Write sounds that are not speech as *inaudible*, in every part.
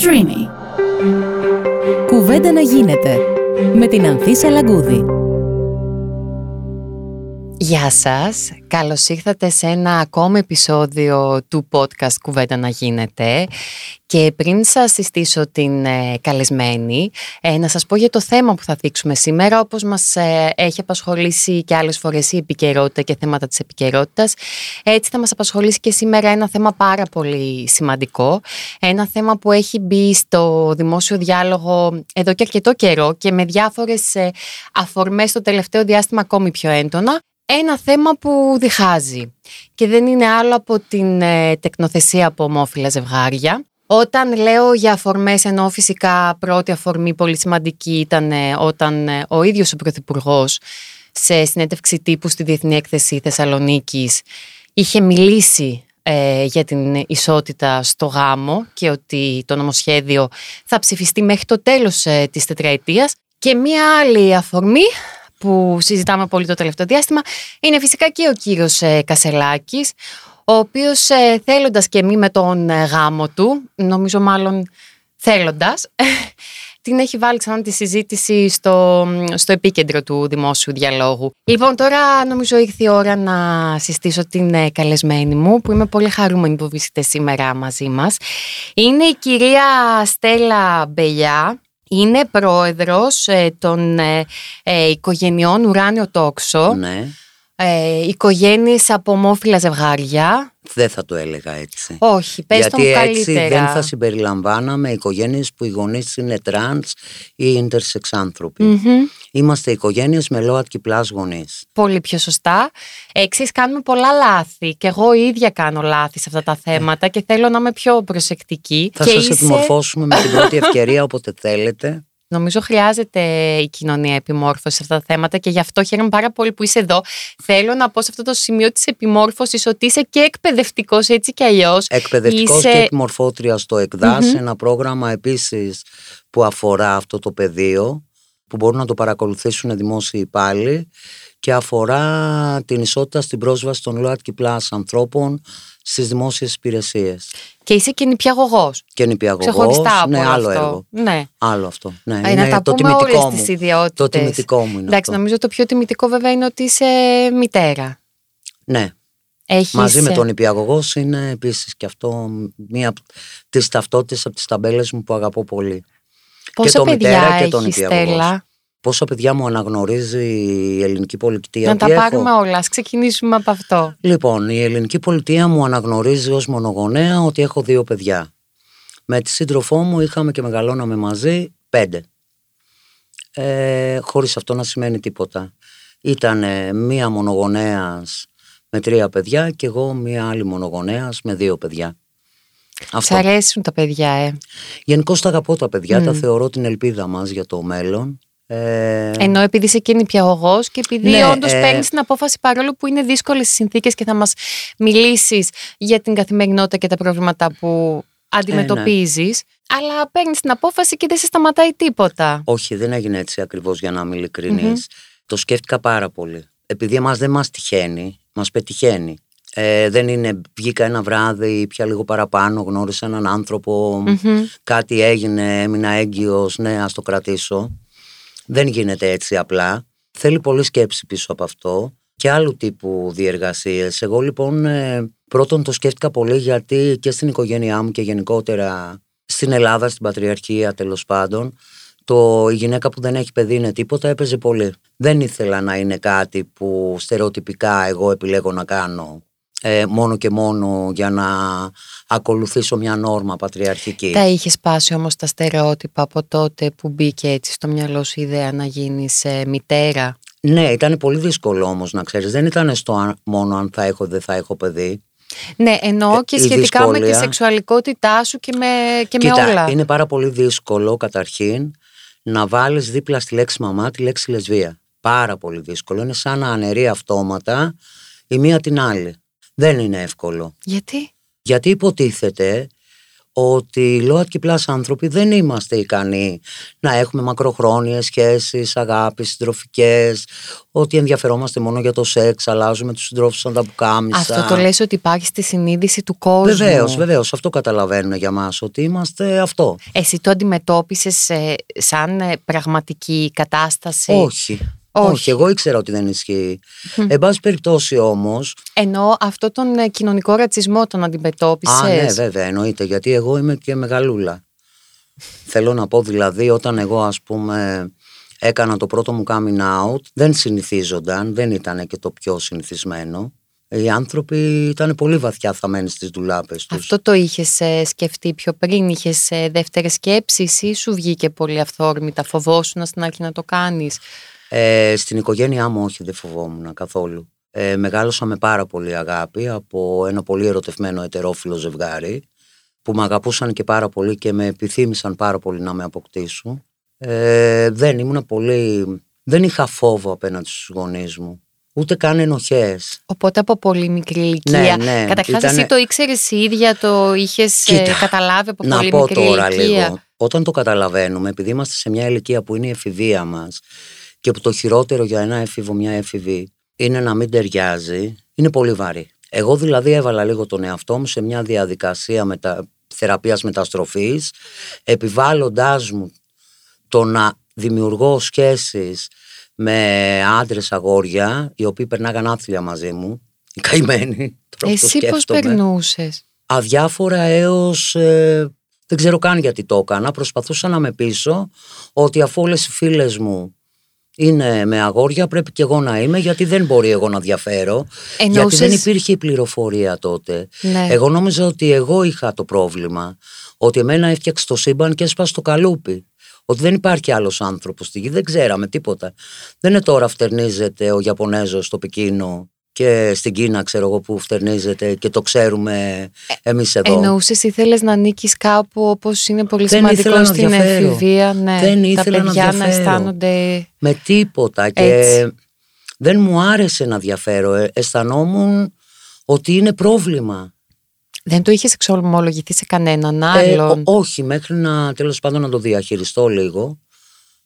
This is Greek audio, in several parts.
Streamy. Κουβέντα να γίνεται με την Ανθίσα Λαγκούδη. Γεια σας, καλώς ήρθατε σε ένα ακόμα επεισόδιο του podcast Κουβέντα να γίνεται και πριν σας συστήσω την ε, καλεσμένη ε, να σας πω για το θέμα που θα δείξουμε σήμερα. Όπως μας ε, έχει απασχολήσει και άλλες φορές η επικαιρότητα και θέματα της επικαιρότητας. έτσι θα μας απασχολήσει και σήμερα ένα θέμα πάρα πολύ σημαντικό. Ένα θέμα που έχει μπει στο δημόσιο διάλογο εδώ και αρκετό καιρό και με διάφορες αφορμές το τελευταίο διάστημα ακόμη πιο έντονα ένα θέμα που διχάζει και δεν είναι άλλο από την ε, τεκνοθεσία από ομόφυλα ζευγάρια. Όταν λέω για αφορμές ενώ φυσικά πρώτη αφορμή πολύ σημαντική ήταν ε, όταν ε, ο ίδιος ο Πρωθυπουργός σε συνέντευξη τύπου στη Διεθνή Έκθεση Θεσσαλονίκης είχε μιλήσει για την ισότητα στο γάμο και ότι το νομοσχέδιο θα ψηφιστεί μέχρι το τέλος της τετραετίας και μία άλλη αφορμή που συζητάμε πολύ το τελευταίο διάστημα είναι φυσικά και ο κύριος ε, Κασελάκης ο οποίος ε, θέλοντας και μη με τον ε, γάμο του, νομίζω μάλλον θέλοντας, *laughs* την έχει βάλει ξανά τη συζήτηση στο, στο επίκεντρο του δημόσιου διαλόγου. Λοιπόν, τώρα νομίζω ήρθε η ώρα να συστήσω την καλεσμένη μου, που είμαι πολύ χαρούμενη που βρίσκεται σήμερα μαζί μας. Είναι η κυρία Στέλλα Μπελιά, είναι πρόεδρος ε, των ε, ε, οικογενειών Ουράνιο Τόξο. Ναι. Ε, οικογένειες από ομόφυλα ζευγάρια. Δεν θα το έλεγα έτσι. Όχι, πες Γιατί το έτσι καλύτερα. δεν θα συμπεριλαμβάναμε οικογένειες που οι γονείς είναι τρανς ή intersex άνθρωποι Είμαστε οικογένειες με ΛΟΑΤΚΙ plus γονείς. Πολύ πιο σωστά. Εξής κάνουμε πολλά λάθη και εγώ ίδια κάνω λάθη σε αυτά τα θέματα και θέλω να είμαι πιο προσεκτική. Θα και σας είσαι- επιμορφώσουμε με την πρώτη ευκαιρία όποτε θέλετε. Νομίζω χρειάζεται η κοινωνία επιμόρφωση σε αυτά τα θέματα και γι' αυτό χαίρομαι πάρα πολύ που είσαι εδώ. Θέλω να πω σε αυτό το σημείο της επιμόρφωσης ότι είσαι και εκπαιδευτικός έτσι κι αλλιώς. Εκπαιδευτικός Είσαι- και επιμορφώτρια στο ΕΚΔΑΣ, ένα πρόγραμμα επίσης που αφορά αυτό το πεδίο, που μπορούν να το παρακολουθήσουν δημόσιοι υπάλληλοι και αφορά την ισότητα στην πρόσβαση των ΛΟΑΤΚΙ πλάς ανθρώπων στις δημόσιες υπηρεσίες. Και είσαι και νηπιαγωγό. Και νηπιαγωγός, Ξεχωριστά από ναι, όλο άλλο αυτό. έργο. Ναι. Άλλο αυτό. Ναι, Ε, είναι να τα το πούμε τιμητικό όλες μου. τις ιδιότητες. Το τιμητικό μου είναι Εντάξει, αυτό. νομίζω το πιο τιμητικό βέβαια είναι ότι είσαι μητέρα. Ναι, Έχεις... μαζί με τον υπηαγωγός είναι επίσης και αυτό μία από τις ταυτότητες από τις ταμπέλες μου που αγαπώ πολύ. Πόσα το παιδιά μητέρα και τον έχεις, νηπιαγωγός. Στέλλα; Πόσα παιδιά μου αναγνωρίζει η ελληνική πολιτεία Να ότι τα έχω; πάρουμε όλα. Ας ξεκινήσουμε από αυτό. Λοιπόν, η ελληνική πολιτεία μου αναγνωρίζει ως μονογονέα ότι έχω δύο παιδιά. Με τη σύντροφό μου είχαμε και μεγαλώναμε μαζί πέντε. Ε, χωρίς αυτό να σημαίνει τίποτα. Ήταν μία μονογονέας με τρία παιδιά και εγώ μία άλλη μονογονέας με δύο παιδιά. Σ' Αυτό. αρέσουν τα παιδιά, ε. Γενικώ τα αγαπώ τα παιδιά, τα θεωρώ την ελπίδα μας για το μέλλον. Ε, Ενώ επειδή είσαι και νηπιαγωγό και επειδή Ναι, όντως ε, παίρνεις την απόφαση παρόλο που είναι δύσκολες οι συνθήκες και θα μας μιλήσεις για την καθημερινότητα και τα προβλήματα που αντιμετωπίζεις. Αλλά παίρνεις την απόφαση και δεν σε σταματάει τίποτα. Όχι, δεν έγινε έτσι ακριβώς για να είμαι ειλικρινής. Το σκέφτηκα πάρα πολύ. Επειδή εμάς δεν μας τυχαίνει, μας πετυχαίνει. Ε, δεν είναι, βγήκα ένα βράδυ, πια λίγο παραπάνω, γνώρισα έναν άνθρωπο, κάτι έγινε, έμεινα έγκυος, ναι, ας το κρατήσω. Δεν γίνεται έτσι απλά. Θέλει πολλή σκέψη πίσω από αυτό και άλλου τύπου διεργασίες. Εγώ λοιπόν ε, πρώτον το σκέφτηκα πολύ γιατί και στην οικογένειά μου και γενικότερα στην Ελλάδα, στην Πατριαρχία τέλος πάντων, το η γυναίκα που δεν έχει παιδί είναι τίποτα έπαιζε πολύ. Δεν ήθελα να είναι κάτι που στερεοτυπικά εγώ επιλέγω να κάνω ε, μόνο και μόνο για να ακολουθήσω μια νόρμα πατριαρχική. Τα είχες σπάσει όμως τα στερεότυπα από τότε που μπήκε έτσι στο μυαλό σου η ιδέα να γίνεις μητέρα; Ναι, ήταν πολύ δύσκολο όμως να ξέρεις. Δεν ήταν στο αν- μόνο αν θα έχω ή δεν θα έχω παιδί. Ναι, εννοώ και η σχετικά με τη δυσκολία- σεξουαλικότητά σου και με, και με Κοίτα, όλα. είναι πάρα πολύ δύσκολο καταρχήν να βάλεις δίπλα στη λέξη μαμά τη λέξη λεσβία. Πάρα πολύ δύσκολο. Είναι σαν να αναιρεί αυτόματα η μία την άλλη. Δεν είναι εύκολο. Γιατί; Γιατί υποτίθεται ότι οι ΛΟΑΤΚΙ πλάς άνθρωποι δεν είμαστε ικανοί να έχουμε μακροχρόνιες σχέσεις, αγάπης, συντροφικές, ότι ενδιαφερόμαστε μόνο για το σεξ, αλλάζουμε τους συντρόφους σαν τα πουκάμισα. Αυτό το λες ότι υπάρχει στη συνείδηση του κόσμου. Βεβαίως, βεβαίως, αυτό καταλαβαίνουν για μας, ότι είμαστε αυτό. Εσύ το αντιμετώπισες ε, σαν ε, πραγματική κατάσταση; Όχι. Όχι. Όχι. εγώ ήξερα ότι δεν ισχύει. Εν πάση περιπτώσει όμω. Ενώ αυτό τον ε, κοινωνικό ρατσισμό τον αντιμετώπισες; Α, ναι, βέβαια, εννοείται. Γιατί εγώ είμαι και μεγαλούλα. Θέλω να πω δηλαδή, όταν εγώ ας πούμε έκανα το πρώτο μου coming out, δεν συνηθίζονταν, δεν ήταν και το πιο συνηθισμένο. Οι άνθρωποι ήταν πολύ βαθιά θαμένοι στις δουλάπες τους. Αυτό το είχες ε, σκεφτεί πιο πριν, είχες ε, δεύτερες σκέψεις ή σου βγήκε πολύ αυθόρμητα, φοβόσουν στην αρχή να το κάνεις; Ε, στην οικογένειά μου όχι, δεν φοβόμουν καθόλου. Ε, μεγάλωσα με πάρα πολύ αγάπη από ένα πολύ ερωτευμένο ετερόφιλο ζευγάρι που με αγαπούσαν και πάρα πολύ και με επιθύμησαν πάρα πολύ να με αποκτήσουν. Ε, δεν ήμουν πολύ... Δεν είχα φόβο απέναντι στους γονείς μου. Ούτε καν ενοχές. Οπότε από πολύ μικρή ηλικία. Ναι, ναι, Καταρχάς ήτανε- εσύ το ήξερες η ίδια, το είχες ε, Κοίτα, καταλάβει από να πολύ πω μικρή τώρα ηλικία; λίγο. Όταν το καταλαβαίνουμε, επειδή είμαστε σε μια ηλικία που είναι η εφηβεία μας και που το χειρότερο για ένα έφηβο, μια έφηβη, είναι να μην ταιριάζει, είναι πολύ βαρύ. Εγώ δηλαδή έβαλα λίγο τον εαυτό μου σε μια διαδικασία μετα... θεραπείας μεταστροφής, επιβάλλοντάς μου το να δημιουργώ σχέσεις με άντρες αγόρια, οι οποίοι περνάγαν άθλια μαζί μου, οι καημένοι. τώρα που το Εσύ πώς σκέφτομαι περνούσες; αδιάφορα έως ε, δεν ξέρω καν γιατί το έκανα προσπαθούσα να με πείσω ότι αφού όλες οι φίλες μου είναι με αγόρια πρέπει και εγώ να είμαι γιατί δεν μπορεί εγώ να διαφέρω γιατί Εννοούσες- δεν υπήρχε η πληροφορία τότε Ναι. εγώ νόμιζα ότι εγώ είχα το πρόβλημα ότι εμένα έφτιαξε το σύμπαν και έσπασε το καλούπι ότι δεν υπάρχει άλλος άνθρωπος στη γη, δεν ξέραμε τίποτα. Δεν είναι τώρα φτερνίζεται ο Ιαπωνέζος στο Πεκίνο και στην Κίνα ξέρω εγώ που φτερνίζεται και το ξέρουμε εμείς εδώ. Εννοούσες ήθελες να νίκεις κάπου όπως είναι πολύ Δεν σημαντικό ήθελα να στην διαφέρω. εφηβεία. Ναι. Δεν Τα ήθελα να παιδιά να, διαφέρω. αισθάνονται... Με τίποτα και Έτσι. δεν μου άρεσε να διαφέρω. Ε, αισθανόμουν ότι είναι πρόβλημα. Δεν το είχες εξομολογηθεί σε κανέναν Ε, άλλον; ό- όχι, μέχρι να τέλος πάντων να το διαχειριστώ λίγο.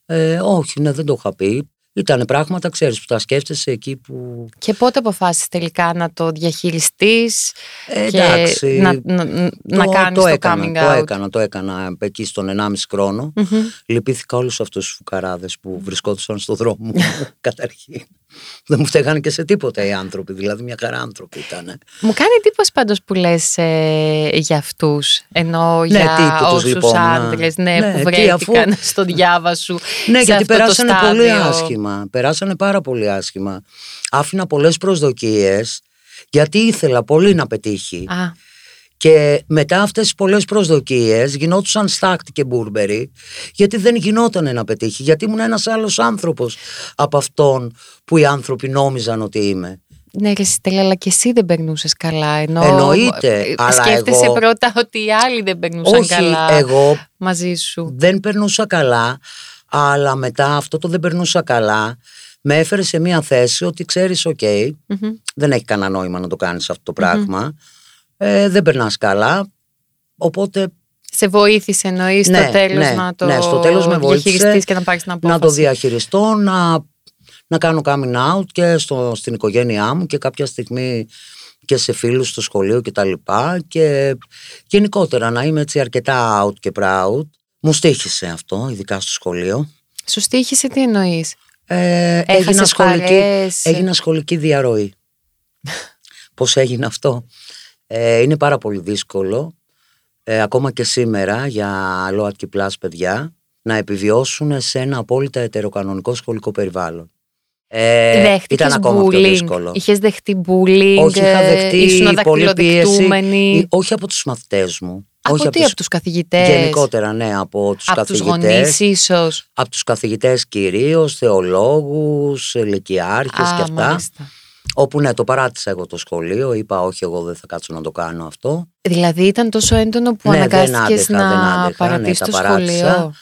Ε, όχι, ναι, δεν το είχα πει. Ήταν πράγματα, ξέρεις, που τα σκέφτεσαι εκεί που... Και πότε αποφάσισες τελικά να το διαχειριστείς Ε, και εντάξει, να, να, να κάνεις το, έκανα, coming το out; έκανα, το έκανα εκεί στον 1,5 χρόνο. Μμμ. Λυπήθηκα όλους αυτούς τους φουκαράδες που βρισκόντουσαν στο δρόμο *laughs* καταρχήν. Δεν μου φταίγανε και σε τίποτα οι άνθρωποι, δηλαδή μια χαρά άνθρωποι ήταν. Μου κάνει εντύπωση πάντως που λες ε, για αυτούς, ενώ Ναι, για τι που τους όσους λυπόμουν, άντρες ναι, ναι, που τι, βρέθηκαν αφού- στο διάβα σου Ναι, σε γιατί αυτό το περάσανε πολύ στάδιο. άσχημα. Περάσανε πάρα πολύ άσχημα. Άφηνα πολλές προσδοκίες γιατί ήθελα πολύ να πετύχει. Α, Και μετά αυτές τις πολλές προσδοκίες γινόντουσαν στάκτη και μπούρμπερι γιατί δεν γινόταν να πετύχει. Γιατί ήμουν ένας άλλος άνθρωπος από αυτόν που οι άνθρωποι νόμιζαν ότι είμαι. ναι ρε Στέλλα, αλλά και εσύ δεν περνούσες καλά ενώ Εννοείται, ε, αλλά σκέφτεσαι εγώ- πρώτα ότι οι άλλοι δεν περνούσαν Όχι, καλά εγώ μαζί σου δεν περνούσα καλά, αλλά μετά αυτό το δεν περνούσα καλά με έφερε σε μια θέση ότι ξέρεις, οκ, Μμμ. δεν έχει κανένα νόημα να το κάνεις αυτό το πράγμα. Ε, δεν περνάς καλά, οπότε Σε βοήθησε εννοείς Ναι, στο τέλος ναι, να το ναι, στο τέλος με βοήθησες διαχειριστείς και να πάρεις την απόφαση. να το διαχειριστώ, να, να κάνω coming out και στο, στην οικογένειά μου και κάποια στιγμή και σε φίλους στο σχολείο και τα λοιπά και γενικότερα να είμαι έτσι αρκετά out και proud. Μου στήχησε αυτό, ειδικά στο σχολείο. Σου στήχησε τι εννοείς; Ε, έγινα, Έχασες σχολική, παρέες. έγινα σχολική διαρροή. *laughs* Πώς έγινε αυτό; Ε, είναι πάρα πολύ δύσκολο, ε, ακόμα και σήμερα, για ΛΟΑΤΚΙ Plus παιδιά, να επιβιώσουν σε ένα απόλυτα ετεροκανονικό σχολικό περιβάλλον. Ε, Δέχτηκες ήταν ακόμα πιο bullying, δύσκολο. Είχες δεχτεί bullying, Όχι, είχα ε, δεχτεί ήσουν πολύ πίεση. δακτυλοδεικτούμενη. Ε, Όχι από τους μαθητές μου. Από όχι τι, από τους καθηγητές; Γενικότερα, ναι, από τους από τους καθηγητές. γονείς ίσως; από τους καθηγητές κυρίως, θεολόγους, ηλικιάρχες Α, και αυτά. μάλιστα. Όπου ναι, το παράτησα εγώ το σχολείο, είπα όχι εγώ δεν θα κάτσω να το κάνω αυτό. Δηλαδή ήταν τόσο έντονο που Ναι, δεν αναγκάστηκες άντεχα, δεν να άντεχα, ναι, παρατήσεις τα το παράτησα. σχολείο;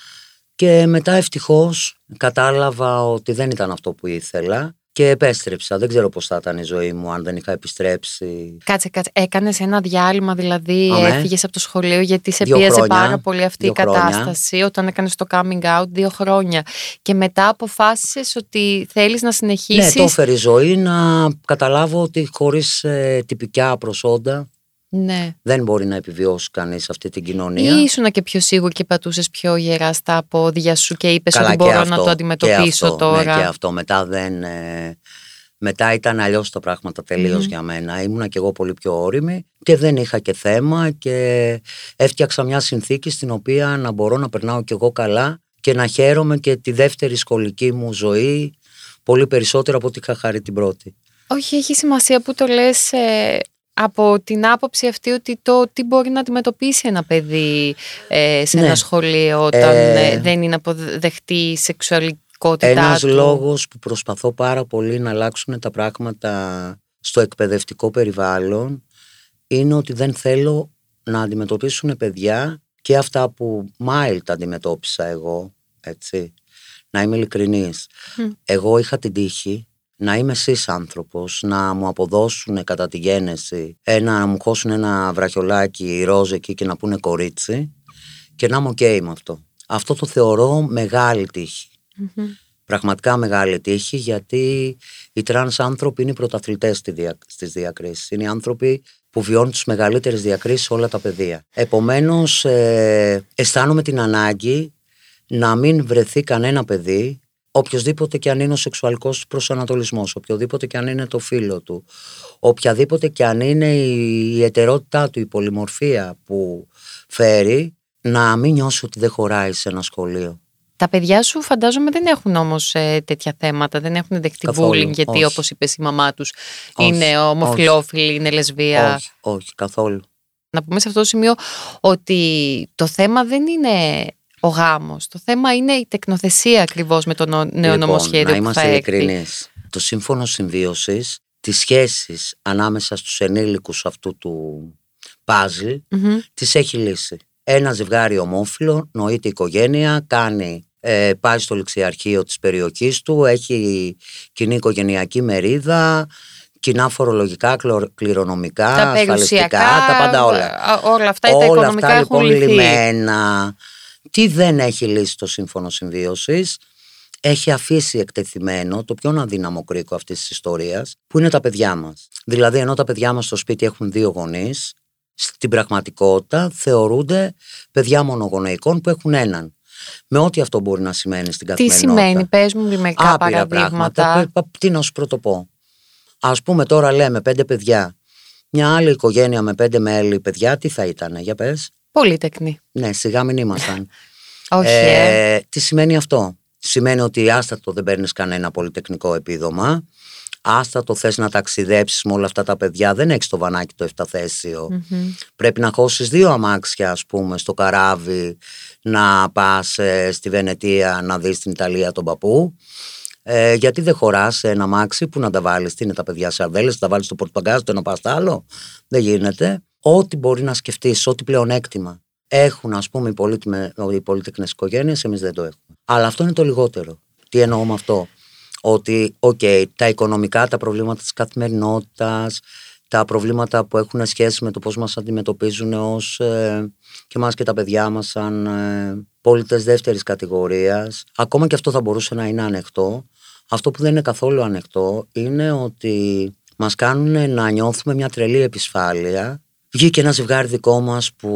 Και μετά ευτυχώς κατάλαβα ότι δεν ήταν αυτό που ήθελα και επέστρεψα. Δεν ξέρω πώς θα ήταν η ζωή μου αν δεν είχα επιστρέψει. Κάτσε, κάτσε. Έκανες ένα διάλειμμα, δηλαδή Αμέ. έφυγες από το σχολείο γιατί σε Δύο πίεζε χρόνια. πάρα πολύ αυτή η Δύο χρόνια. κατάσταση όταν έκανες το coming out δύο χρόνια. Και μετά αποφάσισες ότι θέλεις να Ναι, συνεχίσεις. το έφερε η ζωή να καταλάβω ότι χωρίς ε, τυπικά προσόντα ναι. δεν μπορεί να επιβιώσει κανείς αυτή την κοινωνία. Ή ήσουν και πιο σίγουρη και πατούσες πιο γερά στα πόδια σου και είπες Καλά, ότι και μπορώ αυτό, να το και αντιμετωπίσω αυτό, τώρα. Ναι, και αυτό. Μετά δεν... ε, μετά ήταν αλλιώς τα πράγματα τελείως Μμμ. για μένα. Ήμουνα και εγώ πολύ πιο όρημη και δεν είχα και θέμα και έφτιαξα μια συνθήκη στην οποία να μπορώ να περνάω κι εγώ καλά και να χαίρομαι και τη δεύτερη σχολική μου ζωή πολύ περισσότερο από ό,τι είχα χάρη την πρώτη. Όχι, έχει σημασία που το λες ε, από την άποψη αυτή ότι το τι μπορεί να αντιμετωπίσει ένα παιδί ε, σε Ναι. ένα σχολείο όταν Ε, ε, δεν είναι αποδεχτή η σεξουαλικότητά Ένας του; λόγος που προσπαθώ πάρα πολύ να αλλάξουν τα πράγματα στο εκπαιδευτικό περιβάλλον είναι ότι δεν θέλω να αντιμετωπίσουν παιδιά και αυτά που μάιλτ αντιμετώπισα εγώ, έτσι, να είμαι ειλικρινής. Μμ. Εγώ είχα την τύχη να είμαι εσείς άνθρωπος, να μου αποδώσουν κατά τη γέννηση, ένα, να μου χώσουν ένα βραχιολάκι ροζ εκεί και να πούνε κορίτσι και να είμαι οκ με αυτό. Αυτό το θεωρώ μεγάλη τύχη. Μμμ. Πραγματικά μεγάλη τύχη γιατί οι τρανς άνθρωποι είναι οι πρωταθλητές στη δια, στις διακρίσεις. Είναι οι άνθρωποι που βιώνουν τις μεγαλύτερες διακρίσεις σε όλα τα πεδία. Επομένως ε, αισθάνομαι την ανάγκη να μην βρεθεί κανένα παιδί οποιοδήποτε και αν είναι ο σεξουαλικός του προσανατολισμός, οποιοδήποτε και αν είναι το φίλο του, οποιαδήποτε και αν είναι η, η ετερότητά του, η πολυμορφία που φέρει, να μην νιώσει ότι δεν χωράει σε ένα σχολείο. Τα παιδιά σου φαντάζομαι δεν έχουν όμως ε, τέτοια θέματα, δεν έχουν δεχτεί Καθόλου, bullying γιατί όχι. όπως είπες η μαμά τους Όχι, είναι ομοφιλόφιλη, είναι λεσβία. Όχι, όχι, καθόλου. Να πούμε σε αυτό το σημείο ότι το θέμα δεν είναι ο γάμος, το θέμα είναι η τεκνοθεσία ακριβώς με το νο- νέο λοιπόν, νομοσχέδιο να που είμαστε θα έρθει. ειλικρινείς. Το σύμφωνο συμβίωσης, τις σχέσεις ανάμεσα στους ενήλικους αυτού του παζλ, Μμμ. τις έχει λύσει. Ένα ζευγάρι ομόφυλο, νοείται οικογένεια, κάνει, ε, πάει στο ληξιαρχείο της περιοχής του, έχει κοινή οικογενειακή μερίδα, κοινά φορολογικά, κλω- κληρονομικά, τα ασφαλιστικά, περιουσιακά, τα πάντα όλα. α, όλα αυτά τα Όλα οικονομικά αυτά έχουν λοιπόν λυθεί. λυμμένα. Τι δεν έχει λύσει το σύμφωνο συμβίωσης, έχει αφήσει εκτεθειμένο το πιο αδύναμο κρίκο αυτής της ιστορίας, που είναι τα παιδιά μας. Δηλαδή, ενώ τα παιδιά μας στο σπίτι έχουν δύο γονείς, στην πραγματικότητα θεωρούνται παιδιά μονογονεϊκών που έχουν έναν. Με ό,τι αυτό μπορεί να σημαίνει στην Τι καθημερινότητα. σημαίνει, πες μου μερικά Άπειρα παραδείγματα. πράγματα. Πε- Τι να σου πρωτοπώ. Ας πούμε τώρα λέμε πέντε παιδιά. Μια άλλη οικογένεια με πέντε μέλη παιδιά, τι θα ήταν, για πες. Πολύτεκνη. Ναι, σιγά μην ήμασταν. *laughs* Όχι, ε. Ε, τι σημαίνει αυτό; Σημαίνει ότι άστατο δεν παίρνεις κανένα πολυτεχνικό επίδομα. Άστατο θες να ταξιδέψεις με όλα αυτά τα παιδιά. Δεν έχεις το βανάκι το εφταθέσιο. Μμμ. Πρέπει να χώσεις δύο αμάξια ας πούμε στο καράβι να πας ε, στη Βενετία να δεις την Ιταλία τον παππού. Ε, γιατί δεν χωράς σε ένα αμάξι που να τα βάλεις, τι είναι τα παιδιά σαρδέλες, τα βάλεις στο πορτπαγκάζ, το να πας το άλλο. Δεν γίνεται. Ό,τι μπορεί να σκεφτείς, ό,τι πλεονέκτημα έχουν ας πούμε οι, πολύτιμε, οι πολυτεκνές οικογένειες, εμείς δεν το έχουμε. Αλλά αυτό είναι το λιγότερο. Τι εννοώ με αυτό; Ότι, οκ, τα οικονομικά, τα προβλήματα της καθημερινότητας, τα προβλήματα που έχουν σχέση με το πώς μας αντιμετωπίζουν ως ε, και μας και τα παιδιά μας σαν ε, πολίτες δεύτερης κατηγορίας. Ακόμα και αυτό θα μπορούσε να είναι ανεκτό. Αυτό που δεν είναι καθόλου ανεκτό είναι ότι μας κάνουν να νιώθουμε μια τρελή επισφάλεια. Βγήκε ένα ζευγάρι δικό μας που...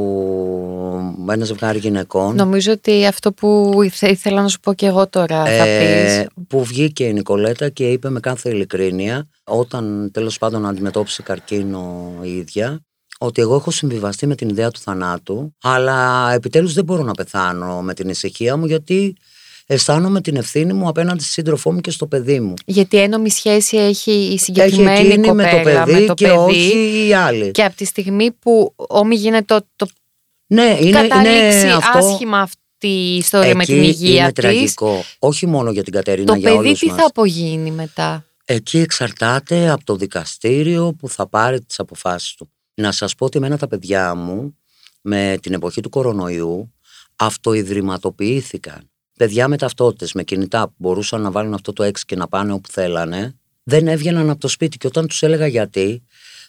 ένα ζευγάρι γυναικών. Νομίζω ότι αυτό που ήθε- ήθελα να σου πω και εγώ τώρα θα Ε, πεις. που βγήκε η Νικολέτα και είπε με κάθε ειλικρίνεια όταν τέλος πάντων αντιμετώπισε καρκίνο η ίδια ότι εγώ έχω συμβιβαστεί με την ιδέα του θανάτου αλλά επιτέλους δεν μπορώ να πεθάνω με την ησυχία μου γιατί αισθάνομαι την ευθύνη μου απέναντι στη σύντροφό μου και στο παιδί μου. Γιατί ένομη σχέση έχει η Έχει συγκεκριμένη εκείνη με κοπέλα το παιδί και όχι οι άλλοι. και από τη στιγμή που όμοι γίνεται το, το Ναι, είναι, καταλήξει είναι αυτό. άσχημα αυτή η ιστορία με την Εκεί υγεία είναι της, τραγικό. Όχι μόνο για την Κατερίνα, το για παιδί όλους τι μας. θα απογίνει μετά; Εκεί εξαρτάται από το δικαστήριο που θα πάρει τις αποφάσεις του. Να σας πω ότι εμένα τα παιδιά μου με την εποχή του κορονοϊού αυτοειδρυματοποιήθηκαν. Παιδιά με ταυτότητες, με κινητά που μπορούσαν να βάλουν αυτό το έξι και να πάνε όπου θέλανε δεν έβγαιναν από το σπίτι. Και όταν τους έλεγα γιατί,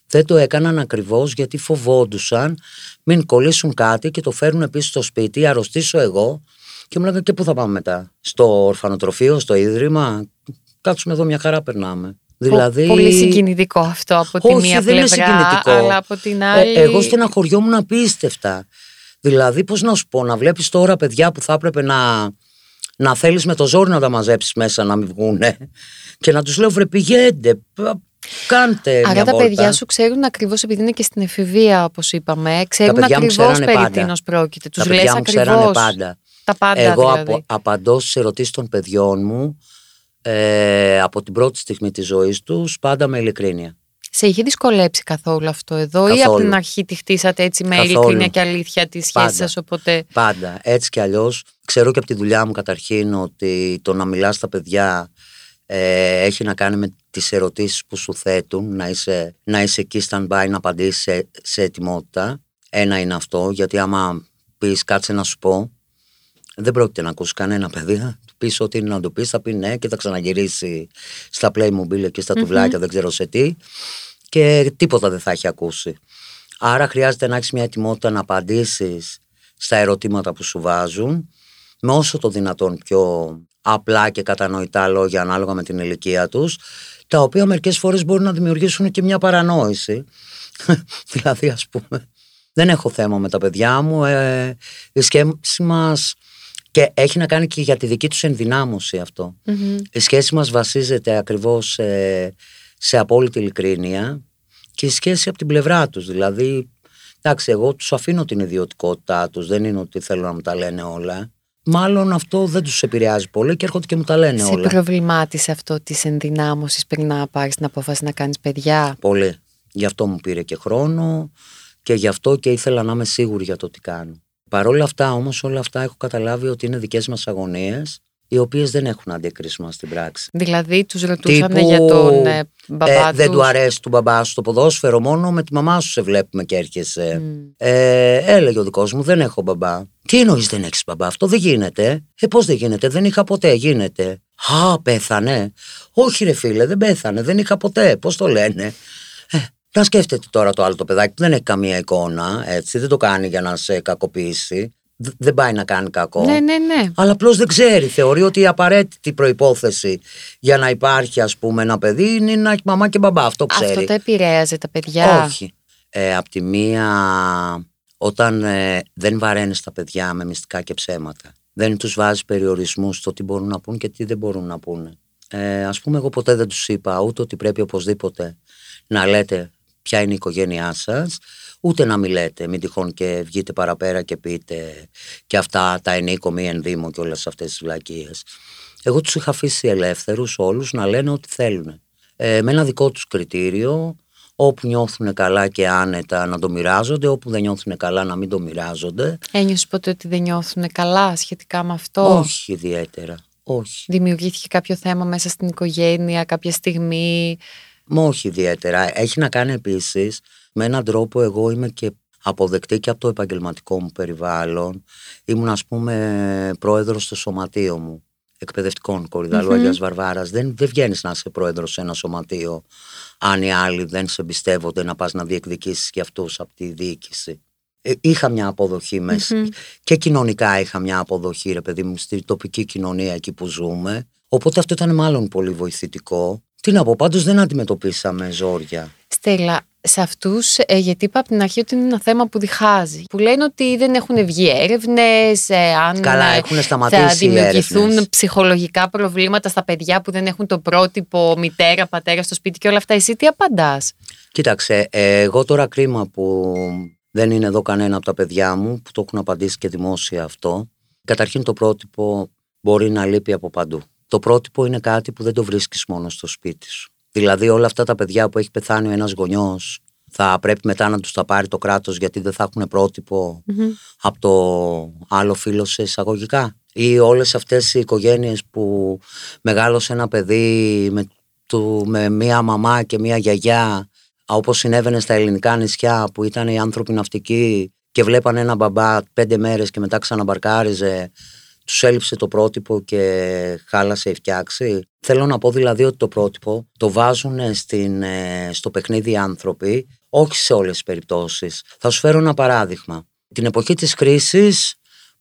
δεν το έκαναν ακριβώς γιατί φοβόντουσαν μην κολλήσουν κάτι και το φέρουν πίσω στο σπίτι, αρρωστήσω εγώ. Και μου λέγανε και πού θα πάμε μετά, στο ορφανοτροφείο, στο ίδρυμα. Κάτσουμε εδώ μια χαρά περνάμε. Δηλαδή... Πολύ συγκινητικό αυτό από τη Όχι, μία δεν είναι πλευρά, συγκινητικό. αλλά από την Ε, άλλη... εγώ στεναχωριόμουν απίστευτα. Δηλαδή, πώς να σου πω, να βλέπεις τώρα παιδιά που θα έπρεπε να, να θέλεις με το ζόρι να τα μαζέψεις μέσα να μην βγούνε. Και να τους λέω, βρε πηγαίνετε, π- κάντε. Άρα μια τα βόλτα. παιδιά σου ξέρουν ακριβώς επειδή είναι και στην εφηβεία όπως είπαμε, ξέρουν παιδιά μου ακριβώς ξέρανε περί πάντα. τίνος πρόκειται. Τους Τα λες παιδιά μου ξέρανε ακριβώς πάντα. τα πάντα Εγώ δηλαδή. απο, απαντώ στις ερωτήσεις των παιδιών μου ε, από την πρώτη στιγμή της ζωής τους πάντα με ειλικρίνεια. Σε είχε δυσκολέψει καθόλου αυτό εδώ ή από Καθόλου. την αρχή τη χτίσατε έτσι με Καθόλου. ειλικρίνεια και αλήθεια τη σχέση Πάντα. σας οπότε... Πάντα. Έτσι κι αλλιώς. Ξέρω και από τη δουλειά μου καταρχήν ότι το να μιλάς στα παιδιά ε, έχει να κάνει με τις ερωτήσεις που σου θέτουν, να είσαι, να είσαι εκεί stand-by, να απαντήσεις σε, σε ετοιμότητα. Ένα είναι αυτό, γιατί άμα πεις κάτσε να σου πω, δεν πρόκειται να ακούσεις κανένα παιδί. Θα του πεις ό,τι είναι να του πεις, θα πει ναι και θα ξαναγυρίσει στα Playmobil και στα τουβλάκια, δεν ξέρω σε τι και τίποτα δεν θα έχει ακούσει. Άρα χρειάζεται να έχεις μια ετοιμότητα να απαντήσεις στα ερωτήματα που σου βάζουν με όσο το δυνατόν πιο απλά και κατανοητά λόγια ανάλογα με την ηλικία τους τα οποία μερικές φορές μπορούν να δημιουργήσουν και μια παρανόηση *laughs* δηλαδή ας πούμε δεν έχω θέμα με τα παιδιά μου ε, η σχέση μας και έχει να κάνει και για τη δική τους ενδυνάμωση αυτό Μμμ. η σχέση μας βασίζεται ακριβώς σε, σε απόλυτη ειλικρίνεια και η σχέση από την πλευρά τους. Δηλαδή, εντάξει, εγώ τους αφήνω την ιδιωτικότητά τους, δεν είναι ότι θέλω να μου τα λένε όλα. Μάλλον αυτό δεν τους επηρεάζει πολύ και έρχονται και μου τα λένε Σε όλα. προβλημάτισε αυτό της ενδυνάμωσης πριν να πάρεις την απόφαση να κάνεις παιδιά; Πολύ. Γι' αυτό μου πήρε και χρόνο και γι' αυτό και ήθελα να είμαι σίγουρη για το τι κάνω. Παρ' όλα αυτά όμως όλα αυτά έχω καταλάβει ότι είναι δικές μας αγωνίες οι οποίες δεν έχουν αντίκρισμα στην πράξη. Δηλαδή, τους ρωτούσαν Τύπου, για τον ε, μπαμπά Ε, δεν τους. του αρέσει του μπαμπά σου το ποδόσφαιρο, μόνο με τη μαμά σου σε βλέπουμε και έρχεσαι. Μμ. Ε, έλεγε ο δικός μου, δεν έχω μπαμπά. Τι εννοείς δεν έχεις μπαμπά, αυτό δεν γίνεται. Ε, πώς δεν γίνεται, δεν είχα ποτέ, γίνεται. Α, πέθανε. Όχι, ρε φίλε, δεν πέθανε, δεν είχα ποτέ. Πώς το λένε. Ε, να σκέφτεται τώρα το άλλο το παιδάκι που δεν έχει καμία εικόνα, έτσι, δεν το κάνει για να σε κακοποιήσει. Δ- δεν πάει να κάνει κακό. Ναι, ναι, ναι. Αλλά απλώς δεν ξέρει. Θεωρεί ότι η απαραίτητη προπόθεση για να υπάρχει, ας πούμε, ένα παιδί είναι να έχει μαμά και μπαμπά. Αυτό ξέρει. Αυτό τα επηρέαζε τα παιδιά. Όχι. Ε, απ' τη μία, όταν ε, δεν βαραίνεις τα παιδιά με μυστικά και ψέματα, δεν τους βάζεις περιορισμούς στο τι μπορούν να πούν και τι δεν μπορούν να πούνε. Ε, ας πούμε, εγώ ποτέ δεν τους είπα ούτε ότι πρέπει οπωσδήποτε να λέτε ποια είναι η οικογένειά σας, ούτε να μην λέτε, μην τυχόν και βγείτε παραπέρα και πείτε και αυτά τα ενίκο μη ενδύμο και όλες αυτές τις βλακίες. Εγώ τους είχα αφήσει ελεύθερους όλους να λένε ό,τι θέλουν. Ε, με ένα δικό τους κριτήριο, όπου νιώθουν καλά και άνετα να το μοιράζονται, όπου δεν νιώθουν καλά να μην το μοιράζονται. Ένιωσες ποτέ ότι δεν νιώθουν καλά σχετικά με αυτό; Όχι ιδιαίτερα. Όχι. Δημιουργήθηκε κάποιο θέμα μέσα στην οικογένεια κάποια στιγμή; Μα όχι ιδιαίτερα. Έχει να κάνει επίσης με έναν τρόπο εγώ είμαι και αποδεκτή και από το επαγγελματικό μου περιβάλλον. Ήμουν ας πούμε πρόεδρος στο σωματείο μου εκπαιδευτικών κορυδαλού Μμμ. Αγίας Βαρβάρας. Δεν, δεν βγαίνεις να είσαι πρόεδρος σε ένα σωματείο αν οι άλλοι δεν σε εμπιστεύονται να πας να διεκδικήσεις και αυτούς από τη διοίκηση. Ε, είχα μια αποδοχή μέσα Μμμ. και κοινωνικά είχα μια αποδοχή ρε παιδί μου στη τοπική κοινωνία εκεί που ζούμε. Οπότε αυτό ήταν μάλλον πολύ βοηθητικό. Τι να πω, πάντως δεν αντιμετωπίσαμε ζόρια. Στέλλα, σε αυτούς, γιατί είπα από την αρχή ότι είναι ένα θέμα που διχάζει. Που λένε ότι δεν έχουν βγει έρευνες, αν Καλά, ε, έχουν θα σταματήσει οι δημιουργηθούν έρευνες. ψυχολογικά προβλήματα στα παιδιά που δεν έχουν το πρότυπο μητέρα, πατέρα στο σπίτι και όλα αυτά. Εσύ τι απαντάς; Κοίταξε, ε, εγώ τώρα κρίμα που δεν είναι εδώ κανένα από τα παιδιά μου που το έχουν απαντήσει και δημόσια αυτό. Καταρχήν το πρότυπο μπορεί να λείπει από παντού. Το πρότυπο είναι κάτι που δεν το βρίσκεις μόνο στο σπίτι σου. Δηλαδή όλα αυτά τα παιδιά που έχει πεθάνει ο ένας γονιός θα πρέπει μετά να τους τα πάρει το κράτος γιατί δεν θα έχουν πρότυπο από το άλλο φίλο σε εισαγωγικά; Ή όλες αυτές οι οικογένειες που μεγάλωσε ένα παιδί με, του, με μία μαμά και μία γιαγιά όπως συνέβαινε στα ελληνικά νησιά που ήταν οι άνθρωποι ναυτικοί και βλέπανε ένα μπαμπά πέντε μέρες και μετά ξαναμπαρκάριζε τους έλειψε το πρότυπο και χάλασε η φτιάξη; Θέλω να πω δηλαδή ότι το πρότυπο το βάζουν στην, ε, στο παιχνίδι οι άνθρωποι, όχι σε όλες τις περιπτώσεις. Θα σου φέρω ένα παράδειγμα. Την εποχή της κρίσης,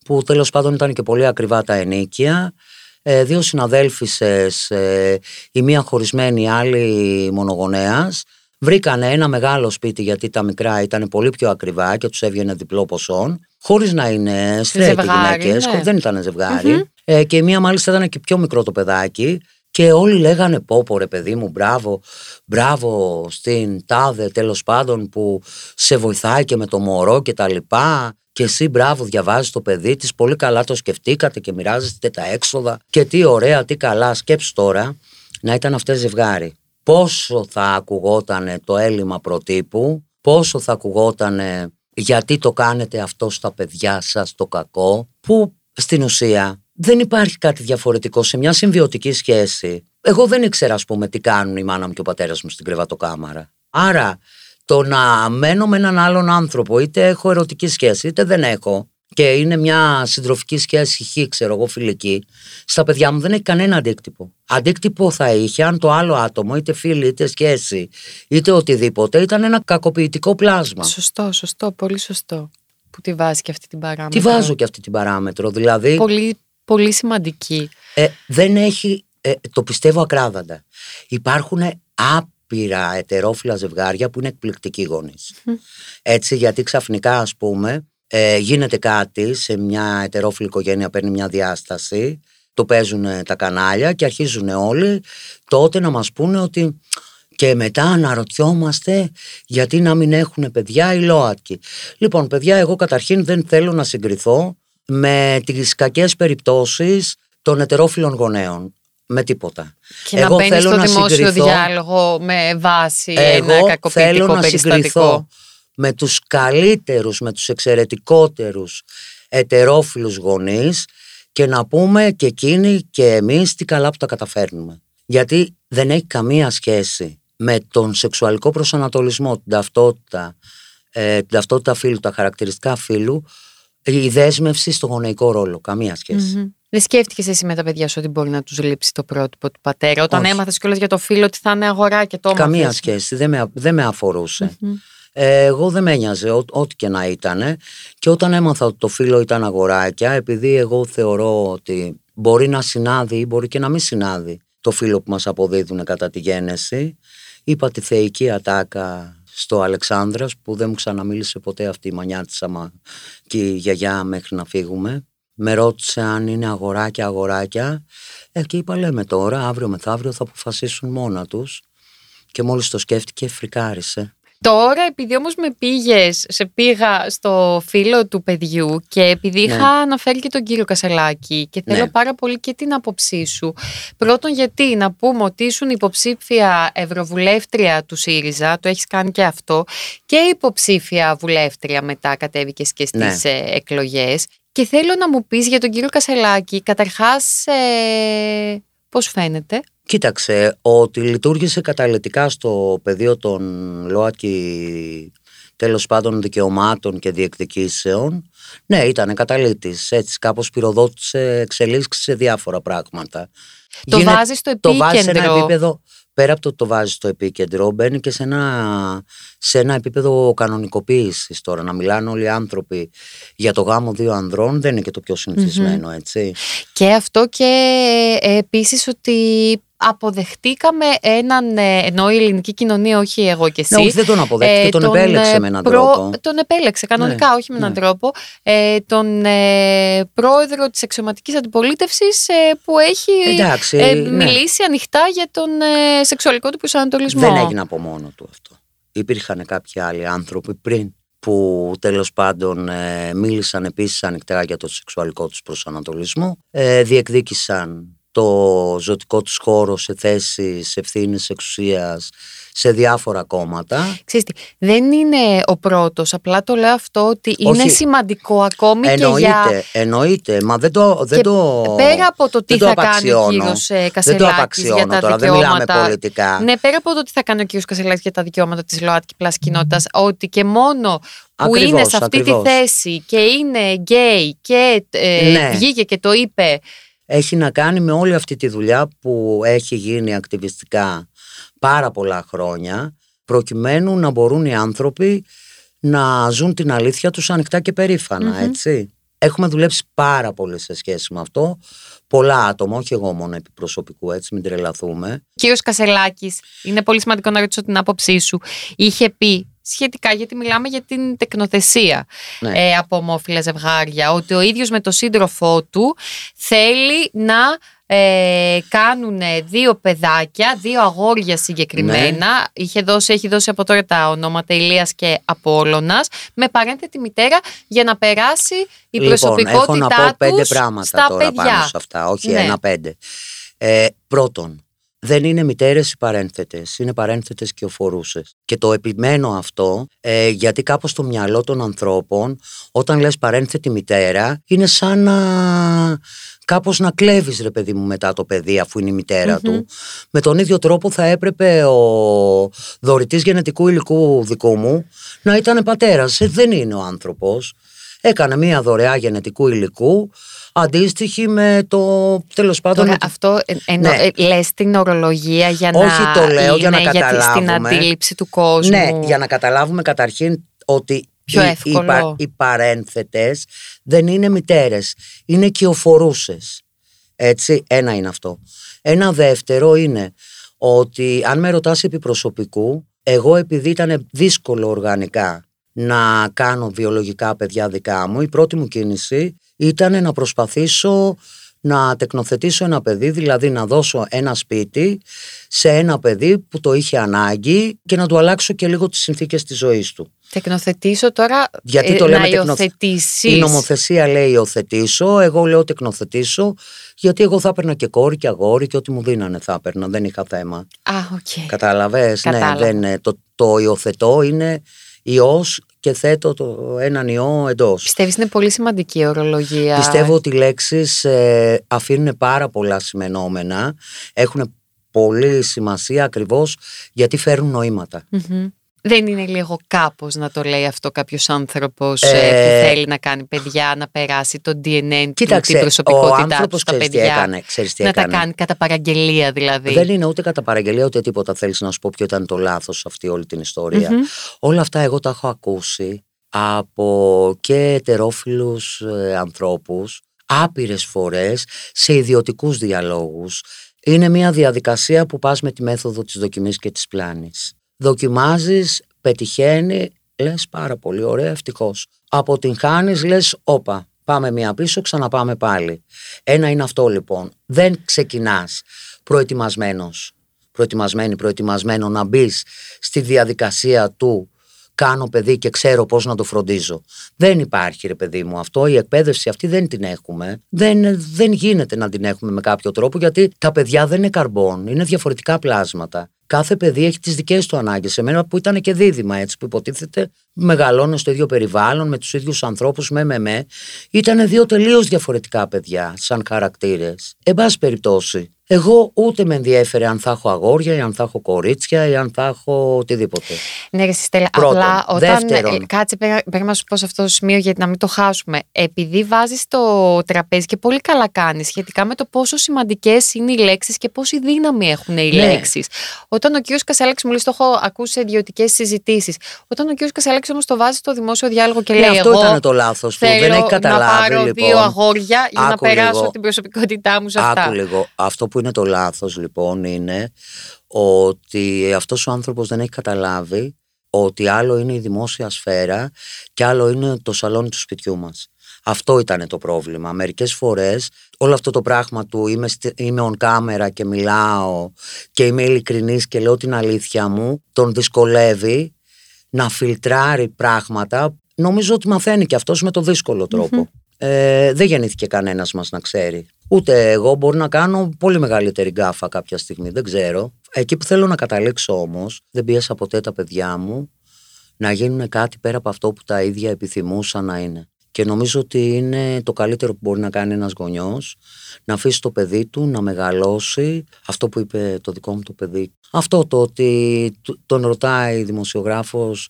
που τέλος πάντων ήταν και πολύ ακριβά τα ενίκια, ε, δύο συναδέλφισες, ε, η μία χωρισμένη, η άλλη μονογονέας, βρήκανε ένα μεγάλο σπίτι γιατί τα μικρά ήταν πολύ πιο ακριβά και τους έβγαινε διπλό ποσό, χωρίς να είναι στρέτη γυναίκες, ναι. δεν ήταν ζευγάρι. Ε, και η μία μάλιστα ήταν και πιο μικρό το παιδάκι και όλοι λέγανε πω πω ρε παιδί μου μπράβο, μπράβο στην τάδε τέλος πάντων που σε βοηθάει και με το μωρό και τα λοιπά και εσύ μπράβο διαβάζεις το παιδί της, πολύ καλά το σκεφτήκατε και μοιράζεστε τα έξοδα και τι ωραία, τι καλά, σκέψου τώρα να ήταν αυτές ζευγάρι. Πόσο θα ακουγότανε το έλλειμμα προτύπου, πόσο θα ακουγότανε γιατί το κάνετε αυτό στα παιδιά σας το κακό, που στην ουσία δεν υπάρχει κάτι διαφορετικό σε μια συμβιωτική σχέση. Εγώ δεν ήξερα, ας πούμε, τι κάνουν η μάνα μου και ο πατέρας μου στην κρεβατοκάμαρα. Άρα, το να μένω με έναν άλλον άνθρωπο, είτε έχω ερωτική σχέση, είτε δεν έχω, και είναι μια συντροφική σχέση, χ, ξέρω εγώ, φιλική, στα παιδιά μου δεν έχει κανένα αντίκτυπο. Αντίκτυπο θα είχε αν το άλλο άτομο, είτε φίλη, είτε σχέση, είτε οτιδήποτε, ήταν ένα κακοποιητικό πλάσμα. Σωστό, σωστό, πολύ σωστό. Που τη βάζει και αυτή την παράμετρο. Τι βάζω και αυτή την παράμετρο, δηλαδή. Πολύ, πολύ σημαντική. Ε, δεν έχει, ε, το πιστεύω ακράδαντα. Υπάρχουν άπειρα ετερόφιλα ζευγάρια που είναι εκπληκτικοί γονείς. Έτσι, γιατί ξαφνικά, ας πούμε, ε, γίνεται κάτι σε μια ετερόφιλη οικογένεια, παίρνει μια διάσταση, το παίζουν τα κανάλια και αρχίζουν όλοι τότε να μας πούνε ότι και μετά αναρωτιόμαστε γιατί να μην έχουν παιδιά οι ΛΟΑΤΚΙ. Λοιπόν, παιδιά, εγώ καταρχήν δεν θέλω να συγκριθώ με τις κακές περιπτώσεις των ετερόφιλων γονέων. Με τίποτα. Και να μπαίνεις στο δημόσιο διάλογο με βάση εγώ ένα κακοποιητικό θέλω να περιστατικό. συγκριθώ με τους καλύτερους, με τους εξαιρετικότερους ετερόφιλους γονείς και να πούμε και εκείνοι και εμείς τι καλά που τα καταφέρνουμε. Γιατί δεν έχει καμία σχέση με τον σεξουαλικό προσανατολισμό, την ταυτότητα, ε, την ταυτότητα φίλου, τα χαρακτηριστικά φίλου, η δέσμευση στο γονεϊκό ρόλο. Καμία σχέση. Μμμ. Δεν σκέφτηκες εσύ με τα παιδιά σου ότι μπορεί να τους λείψει το πρότυπο του πατέρα. Όταν Όχι. έμαθες κιόλας για το φίλο ότι θα είναι αγορά και το έμαθες; Καμία σχέση. Δεν με, δεν με αφορούσε. Ε, εγώ δεν με ένοιαζε ό, ό,τι και να ήταν. Και όταν έμαθα ότι το φίλο ήταν αγοράκια, επειδή εγώ θεωρώ ότι μπορεί να συνάδει ή μπορεί και να μην συνάδει το φίλο που μας αποδίδουν κατά τη γέννηση, είπα τη θεϊκή ατάκα στο Αλεξάνδρας που δεν μου ξαναμίλησε ποτέ αυτή η μανιά της αμα και η γιαγιά μέχρι να φύγουμε. Με ρώτησε αν είναι αγοράκια αγοράκια ε, και είπα λέμε τώρα αύριο μεθαύριο θα αποφασίσουν μόνα τους και μόλις το σκέφτηκε φρικάρισε. Τώρα, επειδή όμως με πήγες, σε πήγα στο φίλο του παιδιού και επειδή Ναι. είχα αναφέρει και τον κύριο Κασελάκη και θέλω Ναι. πάρα πολύ και την άποψή σου. Πρώτον, γιατί να πούμε ότι ήσουν υποψήφια ευρωβουλεύτρια του ΣΥΡΙΖΑ, το έχεις κάνει και αυτό, και υποψήφια βουλεύτρια μετά κατέβηκες και στις Ναι. εκλογές. Και θέλω να μου πεις για τον κύριο Κασελάκη, καταρχάς, ε, πώς φαίνεται; Κοίταξε, ότι λειτουργήσε καταλητικά στο πεδίο των ΛΟΑΤΚΙ τέλος πάντων δικαιωμάτων και διεκδικήσεων. Ναι, ήταν καταλήτης, έτσι κάπως πυροδότησε εξελίξει σε διάφορα πράγματα. Το Γίνεται- βάζεις στο το βάζεις σε ένα επίκεντρο. επίπεδο, πέρα από το ότι το βάζεις στο επίκεντρο, μπαίνει και σε ένα, σε ένα επίπεδο κανονικοποίησης τώρα. Να μιλάνε όλοι οι άνθρωποι για το γάμο δύο ανδρών δεν είναι και το πιο συνηθισμένο, έτσι. Και αυτό και ε, επίσης ότι αποδεχτήκαμε έναν, ε, ενώ η ελληνική κοινωνία, όχι εγώ και εσύ. Ναι, όχι, δεν τον αποδέχτηκε, τον επέλεξε ε, με έναν προ- τρόπο. Τον επέλεξε κανονικά, Ναι, όχι με έναν ναι. τρόπο. Ε, τον ε, πρόεδρο της εξωματικής αντιπολίτευσης ε, που έχει Εντάξει, ε, ναι. μιλήσει ανοιχτά για τον ε, σεξουαλικό του προσανατολισμό. Δεν έγινε από μόνο του αυτό. Υπήρχαν κάποιοι άλλοι άνθρωποι πριν που τέλος πάντων ε, μίλησαν επίσης ανοιχτά για το σεξουαλικό τους προσανατολισμό, ε, διεκδίκησαν το ζωτικό τους χώρο σε θέσεις ευθύνης εξουσίας σε διάφορα κόμματα. Ξέρεις τι, δεν είναι ο πρώτος, απλά το λέω αυτό ότι είναι Όχι. σημαντικό ακόμη και Εννοείται, για... εννοείται, μα δεν το, δεν Και το πέρα από το τι δεν θα το κάνει ο απαξιώνω. κύριος ε, Δεν το Κασελάκης απαξιώνω για τα τώρα, δεν δικαιώματα. μιλάμε πολιτικά. Ναι, πέρα από το τι θα κάνει ο κύριος Κασελάκης για τα δικαιώματα της ΛΟΑΤΚΙ plus κοινότητας, ότι και μόνο που Ακριβώς, είναι σε αυτή ακριβώς. τη θέση και είναι γκέι και ε, Ναι. βγήκε και το είπε έχει να κάνει με όλη αυτή τη δουλειά που έχει γίνει ακτιβιστικά πάρα πολλά χρόνια προκειμένου να μπορούν οι άνθρωποι να ζουν την αλήθεια τους ανοιχτά και περηφανα έτσι. Έχουμε δουλέψει πάρα πολύ σε σχέση με αυτό. Πολλά άτομα, όχι εγώ μόνο επί προσωπικού, έτσι, μην τρελαθούμε. Κύριος Κασελάκης, είναι πολύ σημαντικό να ρωτήσω την άποψή σου, είχε πει σχετικά, γιατί μιλάμε για την τεκνοθεσία Ναι. ε, από ομόφυλα ζευγάρια, ότι ο ίδιος με το σύντροφό του θέλει να ε, κάνουν δύο παιδάκια, δύο αγόρια συγκεκριμένα. Ναι. Είχε δώσει, έχει δώσει από τώρα τα ονόματα Ηλίας και Απόλλωνας, με παρένθετη μητέρα για να περάσει η λοιπόν, προσωπικότητά έχω να πω πέντε τους πράγματα στα τώρα παιδιά. πάνω σε αυτά, όχι Ναι. ένα-πέντε. Ε, πρώτον, δεν είναι μητέρες οι παρένθετες, είναι παρένθετες και οφορούσες. Και το επιμένω αυτό, ε, γιατί κάπως στο μυαλό των ανθρώπων, όταν λες παρένθετη μητέρα, είναι σαν να κάπως να κλέβεις ρε παιδί μου μετά το παιδί αφού είναι η μητερα του. Με τον ίδιο τρόπο θα έπρεπε ο δωρητής γενετικού υλικού δικού μου να ήταν πατέρας. Ε, δεν είναι ο άνθρωπος. Έκανε μία δωρεά γενετικού υλικού αντίστοιχη με το τέλος πάντων Τώρα με τη- αυτό ε, εννο, Ναι. ε, λες την ορολογία για να Όχι, το λέω για να είναι γιατί στην καταλάβουμε. αντίληψη του κόσμου. Ναι, για να καταλάβουμε καταρχήν ότι Πιο οι, οι, εύκολο. πα- οι παρένθετες δεν είναι μητέρες, είναι κοιοφορούσες. Έτσι, ένα είναι αυτό. Ένα δεύτερο είναι ότι αν με ρωτάς επί προσωπικού, εγώ επειδή ήταν δύσκολο οργανικά να κάνω βιολογικά παιδιά δικά μου, η πρώτη μου κίνηση ήταν να προσπαθήσω να τεκνοθετήσω ένα παιδί, δηλαδή να δώσω ένα σπίτι σε ένα παιδί που το είχε ανάγκη και να του αλλάξω και λίγο τις συνθήκες της ζωής του. Τεκνοθετήσω τώρα Γιατί ε, το λέμε να τεκνο- υιοθετήσεις. Η νομοθεσία λέει υιοθετήσω, εγώ λέω τεκνοθετήσω, γιατί εγώ θα έπαιρνα και κόρη και αγόρι και ό,τι μου δίνανε θα έπαιρνα, δεν είχα θέμα. Α, οκ. Κατάλαβες, ναι, Κατάλαβα. δεν, είναι- το, το υιοθετώ είναι ιός και θέτω το, έναν ιό εντός. Πιστεύεις είναι πολύ σημαντική η ορολογία; Πιστεύω ότι οι λέξεις ε, αφήνουν πάρα πολλά σημαινόμενα, έχουν πολύ σημασία ακριβώς γιατί φέρουν νοήματα. Μμμ. Δεν είναι λίγο κάπως να το λέει αυτό κάποιος άνθρωπος Ε, ε, που θέλει να κάνει παιδιά, να περάσει το DNA του, Κοίταξε, την ο προσωπικότητά του άνθρωπος στα ξέρεις τι παιδιά. έκανε, ξέρεις τι να τα έκανε. κάνει κατά παραγγελία δηλαδή. Δεν είναι ούτε κατά παραγγελία ούτε τίποτα. Θέλεις να σου πω ποιο ήταν το λάθος σε αυτή όλη την ιστορία. Μμμ. Όλα αυτά εγώ τα έχω ακούσει από και ετερόφιλους ε, ανθρώπους άπειρες φορές σε ιδιωτικούς διαλόγους. Είναι μια διαδικασία που πας με τη μέθοδο της δοκιμής και της πλάνης. Δοκιμάζεις, πετυχαίνει, λες πάρα πολύ ωραία, ευτυχώς. Αποτυγχάνεις, λες όπα, πάμε μία πίσω, ξαναπάμε πάλι. Ένα είναι αυτό λοιπόν. Δεν ξεκινάς προετοιμασμένος, προετοιμασμένη, προετοιμασμένο να μπεις στη διαδικασία του κάνω παιδί και ξέρω πώς να το φροντίζω. Δεν υπάρχει ρε παιδί μου αυτό, η εκπαίδευση αυτή δεν την έχουμε. Δεν, δεν γίνεται να την έχουμε με κάποιο τρόπο γιατί τα παιδιά δεν είναι καρμπών, είναι διαφορετικά πλάσματα. Κάθε παιδί έχει τις δικές του ανάγκες. Εμένα που ήταν και δίδυμα έτσι που υποτίθεται μεγαλώνω στο ίδιο περιβάλλον με τους ίδιους ανθρώπους με με με ήταν δύο τελείως διαφορετικά παιδιά σαν χαρακτήρες. Εν πάση περιπτώσει, εγώ ούτε με ενδιέφερε αν θα έχω αγόρια ή αν θα έχω κορίτσια ή αν θα έχω οτιδήποτε. Ναι, ρε Στέλλα, Πρώτον. απλά όταν. Δεύτερον. ε, κάτσε, πρέπει πρέπει να σου πω σε αυτό το σημείο γιατί να μην το χάσουμε. Επειδή βάζεις το τραπέζι και πολύ καλά κάνεις σχετικά με το πόσο σημαντικές είναι οι λέξεις και πόση δύναμη έχουν οι Ναι. λέξεις. Όταν ο κ. Κασαλέξη, μου λέει, το έχω ακούσει σε ιδιωτικές συζητήσεις. Όταν ο κ. Κασαλέξη όμως το βάζει στο δημόσιο διάλογο και Ναι, λέει: αυτό Εγώ ήταν το λάθος του. θέλω Δεν έχει να καταλάβει πάρω λοιπόν. δύο αγόρια για να Άκου περάσω λίγο. την προσωπικότητά μου σε αυτά. Άκου λίγο. Αυτό που είναι το λάθος λοιπόν είναι ότι αυτός ο άνθρωπος δεν έχει καταλάβει ότι άλλο είναι η δημόσια σφαίρα και άλλο είναι το σαλόνι του σπιτιού μας. Αυτό ήταν το πρόβλημα. Μερικές φορές όλο αυτό το πράγμα του είμαι, στη- είμαι on camera και μιλάω και είμαι ειλικρινής και λέω την αλήθεια μου, τον δυσκολεύει να φιλτράρει πράγματα. Νομίζω ότι μαθαίνει και αυτός με το δύσκολο τρόπο. Ε, δεν γεννήθηκε κανένας μας να ξέρει. Ούτε εγώ μπορώ να κάνω πολύ μεγαλύτερη γκάφα κάποια στιγμή, δεν ξέρω. Εκεί που θέλω να καταλήξω όμως, δεν πίεσα ποτέ τα παιδιά μου να γίνουν κάτι πέρα από αυτό που τα ίδια επιθυμούσαν να είναι. Και νομίζω ότι είναι το καλύτερο που μπορεί να κάνει ένας γονιός, να αφήσει το παιδί του να μεγαλώσει αυτό που είπε το δικό μου το παιδί. Αυτό το ότι του- τον ρωτάει δημοσιογράφος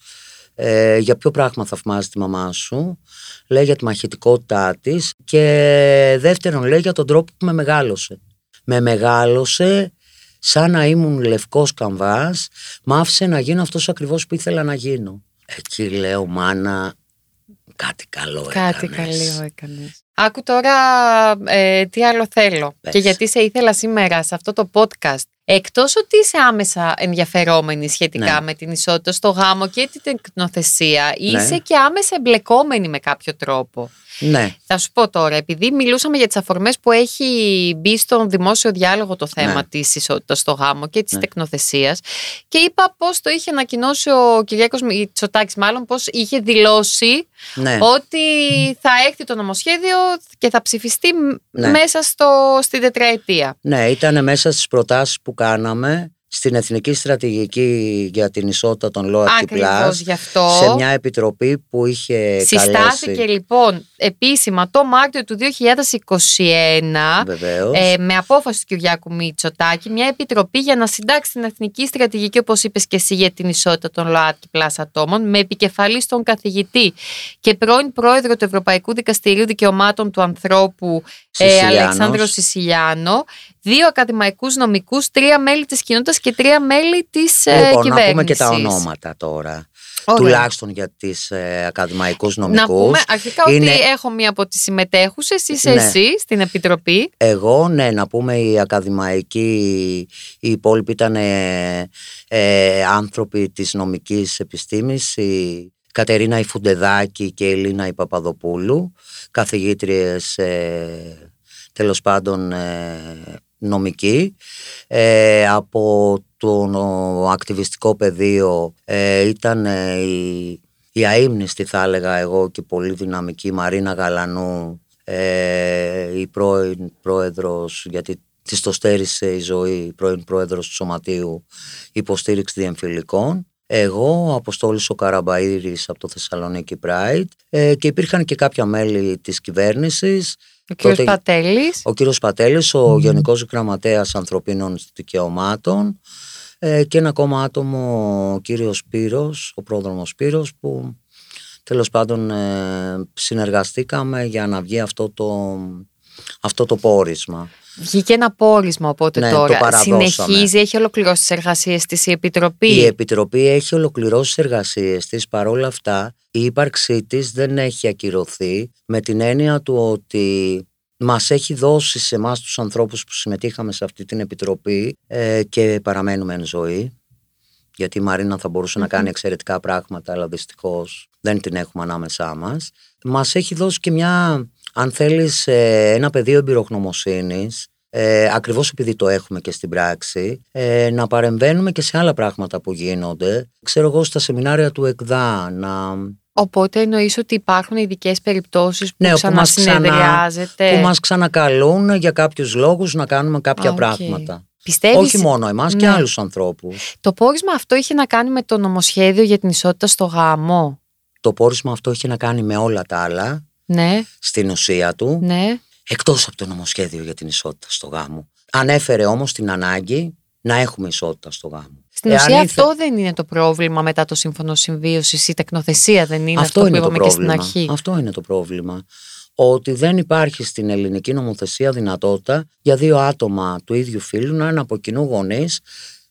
Ε, για ποιο πράγμα θαυμάζει τη μαμά σου. Λέει για τη μαχητικότητά της. Και δεύτερον, λέει για τον τρόπο που με μεγάλωσε. Με μεγάλωσε σαν να ήμουν λευκός καμβάς, μ' άφησε να γίνω αυτός ακριβώς που ήθελα να γίνω. Εκεί λέω, μάνα, κάτι καλό Κάτι έκανες. καλό έκανες. Άκου τώρα ε, τι άλλο θέλω. Πες. Και γιατί σε ήθελα σήμερα σε αυτό το podcast. Εκτός ότι είσαι άμεσα ενδιαφερόμενη σχετικά Ναι. με την ισότητα στο γάμο και την τεκνοθεσία, Ναι. είσαι και άμεσα εμπλεκόμενη με κάποιο τρόπο. Ναι, Θα σου πω τώρα, επειδή μιλούσαμε για τις αφορμές που έχει μπει στον δημόσιο διάλογο το θέμα Ναι. της ισότητας στο γάμο και της Ναι. τεκνοθεσίας και είπα πώς το είχε ανακοινώσει ο Κυριάκος Μητσοτάκης, μάλλον πώς είχε δηλώσει ναι. ότι θα έρθει το νομοσχέδιο και θα ψηφιστεί μ- Ναι. μέσα στο, στην τετραετία. Ναι, ήταν μέσα στις προτάσεις που κάναμε στην Εθνική Στρατηγική για την Ισότητα των ΛΟΑΤΚΙ Ακριβώς γι' αυτό. σε μια επιτροπή που είχε Συστάθηκε καλέσει λοιπόν επίσημα το Μάρτιο του 2021 βεβαίως. ε, με απόφαση του Κυριάκου Μητσοτάκη μια επιτροπή για να συντάξει την εθνική στρατηγική όπως είπες και εσύ για την ισότητα των ΛΟΑΤΚΙ plus ατόμων με επικεφαλή στον καθηγητή και πρώην πρόεδρο του Ευρωπαϊκού Δικαστηρίου Δικαιωμάτων του Ανθρώπου ε, Σισιλιάνος. Αλεξάνδρο Σισιλιάνο δύο ακαδημαϊκούς νομικούς, τρία μέλη της κοινότητας και τρία μέλη της ε, λοιπόν, κυβέρνησης. να πούμε και τα ονόματα τώρα. Ωραία. Τουλάχιστον για τις ε, ακαδημαϊκούς νομικούς. Να πούμε αρχικά Είναι- ότι έχω μία από τις συμμετέχουσες, είσαι Ναι. εσύ στην Επιτροπή. Εγώ, ναι, να πούμε οι ακαδημαϊκοί, οι υπόλοιποι ήταν ε, ε, άνθρωποι της νομικής επιστήμης, η Κατερίνα Ιφουντεδάκη και η Ελίνα η Παπαδοπούλου, καθηγήτριες ε, τέλος πάντων ε, νομικοί. Ε, από το νο- ακτιβιστικό πεδίο ε, ήταν ε, η, η αείμνηστη θα έλεγα εγώ και πολύ δυναμική Μαρίνα Γαλανού ε, η πρώην πρόεδρος γιατί της το στέρισε η ζωή, η πρώην πρόεδρος του Σωματείου Υποστήριξη Διεμφυλικών. Εγώ, ο Αποστόλης ο Καραμπαΐρης από το Θεσσαλονίκη Pride ε, και υπήρχαν και κάποια μέλη της κυβέρνησης. Ο κύριος Τότε- Πατέλης. Ο κύριος Πατέλης, ο Γενικός Γραμματέας Ανθρωπίνων Δικαιωμάτων ε, και ένα ακόμα άτομο, ο κύριος Σπύρος, ο πρόδρομος Σπύρος που τέλος πάντων ε, συνεργαστήκαμε για να βγει αυτό το, αυτό το πόρισμα. Βγήκε ένα πόρισμα οπότε Ναι, το τώρα. παραδώσαμε. Συνεχίζει, έχει ολοκληρώσει τις εργασίες της η Επιτροπή. Η Επιτροπή έχει ολοκληρώσει τις εργασίες της, παρόλα αυτά η ύπαρξή της δεν έχει ακυρωθεί με την έννοια του ότι μας έχει δώσει σε εμάς τους ανθρώπους που συμμετείχαμε σε αυτή την Επιτροπή ε, και παραμένουμε εν ζωή γιατί η Μαρίνα θα μπορουσε να κάνει εξαιρετικά πράγματα αλλά δυστυχώς δεν την έχουμε ανάμεσά μας μας έχει δώσει και μια αν θέλεις ε, ένα πεδίο εμπειρογνωμοσύνης ε, ακριβώς επειδή το έχουμε και στην πράξη, ε, να παρεμβαίνουμε και σε άλλα πράγματα που γίνονται. Ξέρω εγώ στα σεμινάρια του ΕΚΔΑ να, Οπότε εννοείς ότι υπάρχουν ειδικές περιπτώσεις που Ναι, που μας ξανασυνεδριάζεται; που μας ξανακαλούν για κάποιους λόγους να κάνουμε κάποια Α, οκ. πράγματα. Πιστεύεις Όχι μόνο εμάς και Ναι. άλλους ανθρώπους. Το πόρισμα αυτό είχε να κάνει με το νομοσχέδιο για την ισότητα στο γάμο; Το πόρισμα αυτό έχει να κάνει με όλα τα άλλα Ναι, στην ουσία του, ναι. εκτός από το νομοσχέδιο για την ισότητα στο γάμο. Ανέφερε όμως την ανάγκη να έχουμε ισότητα στο γάμο. Στην Εάν ουσία ήθε- αυτό δεν είναι το πρόβλημα μετά το σύμφωνο συμβίωσης. Η τεκνοθεσία δεν είναι αυτό, αυτό που είναι το είπαμε και στην πρόβλημα. αρχή. Αυτό είναι το πρόβλημα. Ότι δεν υπάρχει στην ελληνική νομοθεσία δυνατότητα για δύο άτομα του ίδιου φύλου να είναι από κοινού γονείς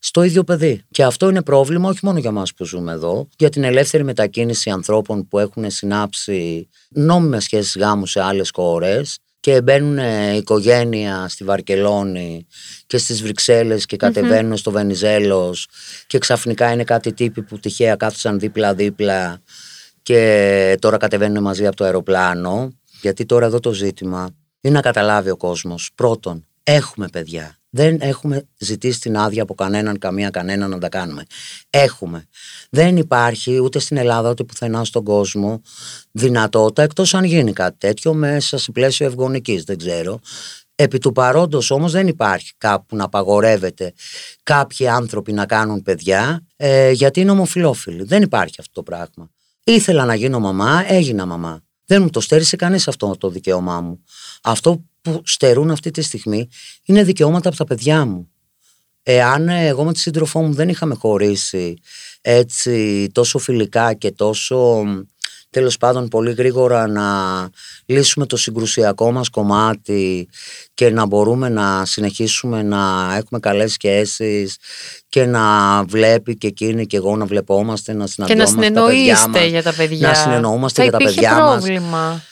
στο ίδιο παιδί. Και αυτό είναι πρόβλημα όχι μόνο για μας που ζούμε εδώ, για την ελεύθερη μετακίνηση ανθρώπων που έχουν συνάψει νόμιμες σχέσεις γάμου σε άλλες χώρες και μπαίνουν ε, οικογένεια στη Βαρκελόνη και στις Βρυξέλλες και κατεβαινουν στο Βενιζέλος και ξαφνικά είναι κάτι τύποι που τυχαία κάθισαν δίπλα-δίπλα και τώρα κατεβαίνουν μαζί από το αεροπλάνο. Γιατί τώρα εδώ το ζήτημα είναι να καταλάβει ο κόσμος. Πρώτον, έχουμε παιδιά. Δεν έχουμε ζητήσει την άδεια από κανέναν, καμία κανένα να τα κάνουμε. Έχουμε. Δεν υπάρχει ούτε στην Ελλάδα ούτε πουθενά στον κόσμο δυνατότητα, εκτός αν γίνει κάτι τέτοιο μέσα σε πλαίσιο ευγονικής, δεν ξέρω. Επί του παρόντος όμως δεν υπάρχει κάπου να απαγορεύεται κάποιοι άνθρωποι να κάνουν παιδιά ε, γιατί είναι ομοφιλόφιλοι. Δεν υπάρχει αυτό το πράγμα. Ήθελα να γίνω μαμά, έγινα μαμά. Δεν μου το στέρισε κανείς αυτό το δικαίωμά μου. Αυτό που στερούν αυτή τη στιγμή είναι δικαιώματα από τα παιδιά μου. Εάν εγώ με τη σύντροφό μου δεν είχαμε χωρίσει έτσι τόσο φιλικά και τόσο τέλος πάντων πολύ γρήγορα να λύσουμε το συγκρουσιακό μας κομμάτι και να μπορούμε να συνεχίσουμε να έχουμε καλές σχέσεις και να βλέπει και εκείνη και εγώ να βλεπόμαστε, να συναντιόμαστε Και να συνεννοείστε για τα παιδιά. Να συνεννοούμαστε Θα για τα υπήρχε παιδιά μας πρόβλημα.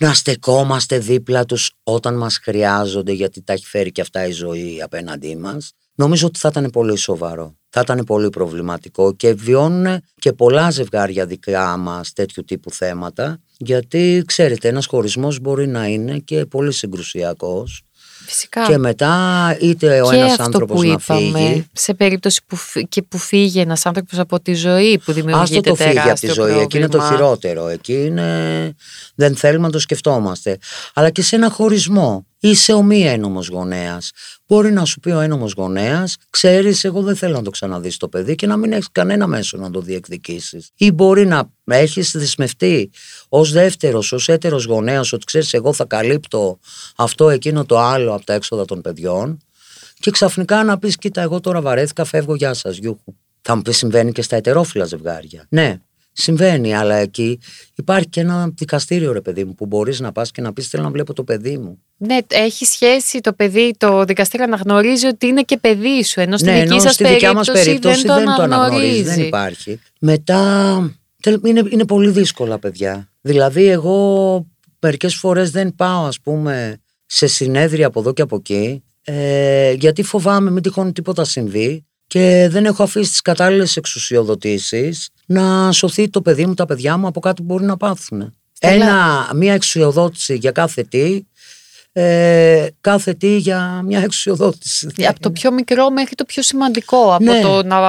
Να στεκόμαστε δίπλα τους όταν μας χρειάζονται γιατί τα έχει φέρει και αυτά η ζωή απέναντί μας. Νομίζω ότι θα ήταν πολύ σοβαρό θα ήταν πολύ προβληματικό και βιώνουν και πολλά ζευγάρια δικά μας τέτοιου τύπου θέματα γιατί ξέρετε ένας χωρισμός μπορεί να είναι και πολύ συγκρουσιακός Φυσικά. και μετά είτε ο και ένας αυτό άνθρωπος που να είπαμε, φύγει σε περίπτωση που, φύ- και που φύγει ένας άνθρωπος από τη ζωή που Άστο δημιουργείται το φύγει από τη τεράστιο ζωή. Εκεί είναι το πρόβλημα. χειρότερο. Εκεί είναι... δεν θέλουμε να το σκεφτόμαστε. Αλλά και σε ένα χωρισμό. Είσαι ο μη ένομος γονέας. Μπορεί να σου πει ο ένομος γονέας, ξέρεις εγώ δεν θέλω να το ξαναδείς το παιδί και να μην έχεις κανένα μέσο να το διεκδικήσεις. Ή μπορεί να έχεις δεσμευτεί ως δεύτερος, ως έτερος γονέας ότι ξέρεις εγώ θα καλύπτω αυτό, εκείνο, το άλλο από τα έξοδα των παιδιών και ξαφνικά να πεις κοίτα εγώ τώρα βαρέθηκα, φεύγω, γεια σας, γιούχου. Θα μου πεις συμβαίνει και στα ετερόφιλα ζευγάρια. Ναι, συμβαίνει, αλλά εκεί υπάρχει και ένα δικαστήριο ρε παιδί μου που μπορείς να πας και να πεις θέλω να βλέπω το παιδί μου. Ναι, έχει σχέση το παιδί, το δικαστήριο αναγνωρίζει ότι είναι και παιδί σου, ενώ στη ναι, δική ενώ σας στη δικιά μας περίπτωση, περίπτωση δεν, δεν, το αναγνωρίζει. δεν υπάρχει. Μετά τελ- είναι, είναι πολύ δύσκολα παιδιά. Δηλαδή εγώ μερικές φορές δεν πάω ας πούμε σε συνέδρια από εδώ και από εκεί ε, γιατί φοβάμαι μην τυχόν τίποτα συμβεί και δεν έχω αφήσει τις κατάλληλες εξουσιοδοτήσεις να σωθεί το παιδί μου, τα παιδιά μου από κάτι που μπορεί να πάθουν. Στέλλα. Ένα, μία εξουσιοδότηση για κάθε τι, ε, κάθε τι για μια εξουσιοδότηση. Από το πιο μικρό μέχρι το πιο σημαντικό. Από Ναι. το να,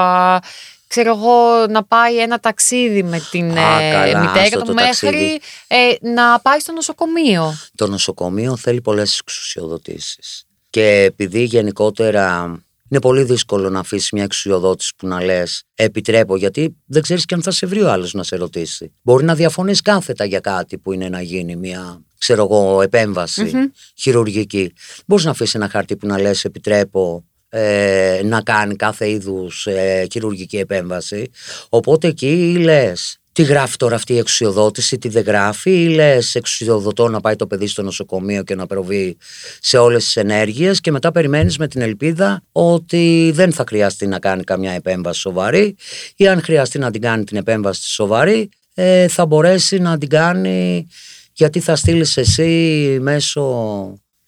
ξέρω εγώ, να πάει ένα ταξίδι με την Α, ε, καλά, μητέρα άστο του το μέχρι ταξίδι. ε, να πάει στο νοσοκομείο. Το νοσοκομείο θέλει πολλές εξουσιοδοτήσεις. Και επειδή γενικότερα είναι πολύ δύσκολο να αφήσεις μια εξουσιοδότηση που να λες επιτρέπω γιατί δεν ξέρεις και αν θα σε βρει ο άλλος να σε ρωτήσει. Μπορεί να διαφωνείς κάθετα για κάτι που είναι να γίνει μια ξέρω εγώ επέμβαση χειρουργική. Μπορείς να αφήσεις ένα χαρτί που να λες επιτρέπω ε, να κάνει κάθε είδους ε, χειρουργική επέμβαση. Οπότε εκεί λες τι γράφει τώρα αυτή η εξουσιοδότηση, τι δεν γράφει, ή λες εξουσιοδοτώ να πάει το παιδί στο νοσοκομείο και να προβεί σε όλες τις ενέργειες και μετά περιμένεις με την ελπίδα ότι δεν θα χρειαστεί να κάνει καμιά επέμβαση σοβαρή ή αν χρειαστεί να την κάνει την επέμβαση σοβαρή, ε, θα μπορέσει να την κάνει γιατί θα στείλεις εσύ μέσω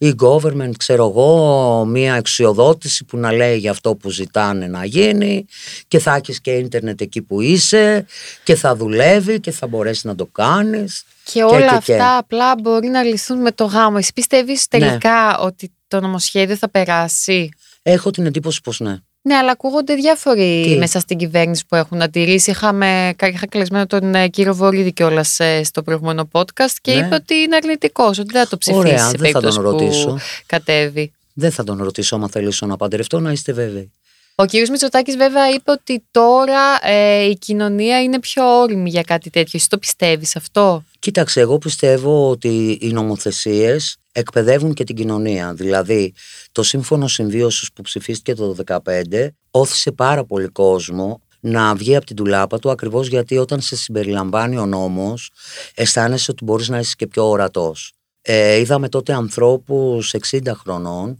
e-government, ξέρω εγώ, μία εξουσιοδότηση που να λέει για αυτό που ζητάνε να γίνει και θα έχεις και ίντερνετ εκεί που είσαι και θα δουλεύει και θα μπορέσεις να το κάνεις. Και όλα και, αυτά και. απλά μπορεί να λυθούν με το γάμο. Εσύ πιστεύεις Ναι. τελικά ότι το νομοσχέδιο θα περάσει; Έχω την εντύπωση πως ναι. Ναι, αλλά ακούγονται διάφοροι Τι; μέσα στην κυβέρνηση που έχουν αντιρρήσει. Είχαμε, είχα καλεσμένο τον ε, κύριο Βορύδη κιόλας στο προηγούμενο podcast και Ναι. είπε ότι είναι αρνητικός, ότι δεν θα το ψηφίσει Ωραία, σε δεν θα περίπτωση τον ρωτήσω. που κατέβει. Δεν θα τον ρωτήσω άμα θελήσω να παντρευτώ, να είστε βέβαιοι. Ο κύριος Μητσοτάκης βέβαια είπε ότι τώρα ε, η κοινωνία είναι πιο όρημη για κάτι τέτοιο. Εσύ το πιστεύεις αυτό; Κοίταξε, εγώ πιστεύω ότι οι νομοθεσίες εκπαιδεύουν και την κοινωνία. Δηλαδή, το σύμφωνο συμβίωσης που ψηφίστηκε το 2015 όθησε πάρα πολύ κόσμο να βγει από την τουλάπα του ακριβώς γιατί όταν σε συμπεριλαμβάνει ο νόμος αισθάνεσαι ότι μπορείς να είσαι και πιο ορατός. Ε, είδαμε τότε ανθρώπους 60 χρονών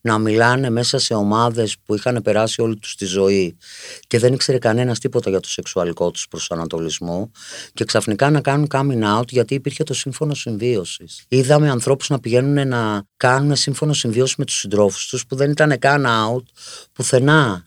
να μιλάνε μέσα σε ομάδες που είχαν περάσει όλη τους τη ζωή και δεν ήξερε κανένας τίποτα για το σεξουαλικό τους προσανατολισμό και ξαφνικά να κάνουν coming out γιατί υπήρχε το σύμφωνο συμβίωσης. Είδαμε ανθρώπους να πηγαίνουν να κάνουν σύμφωνο συμβίωση με τους συντρόφους τους που δεν ήταν καν out πουθενά.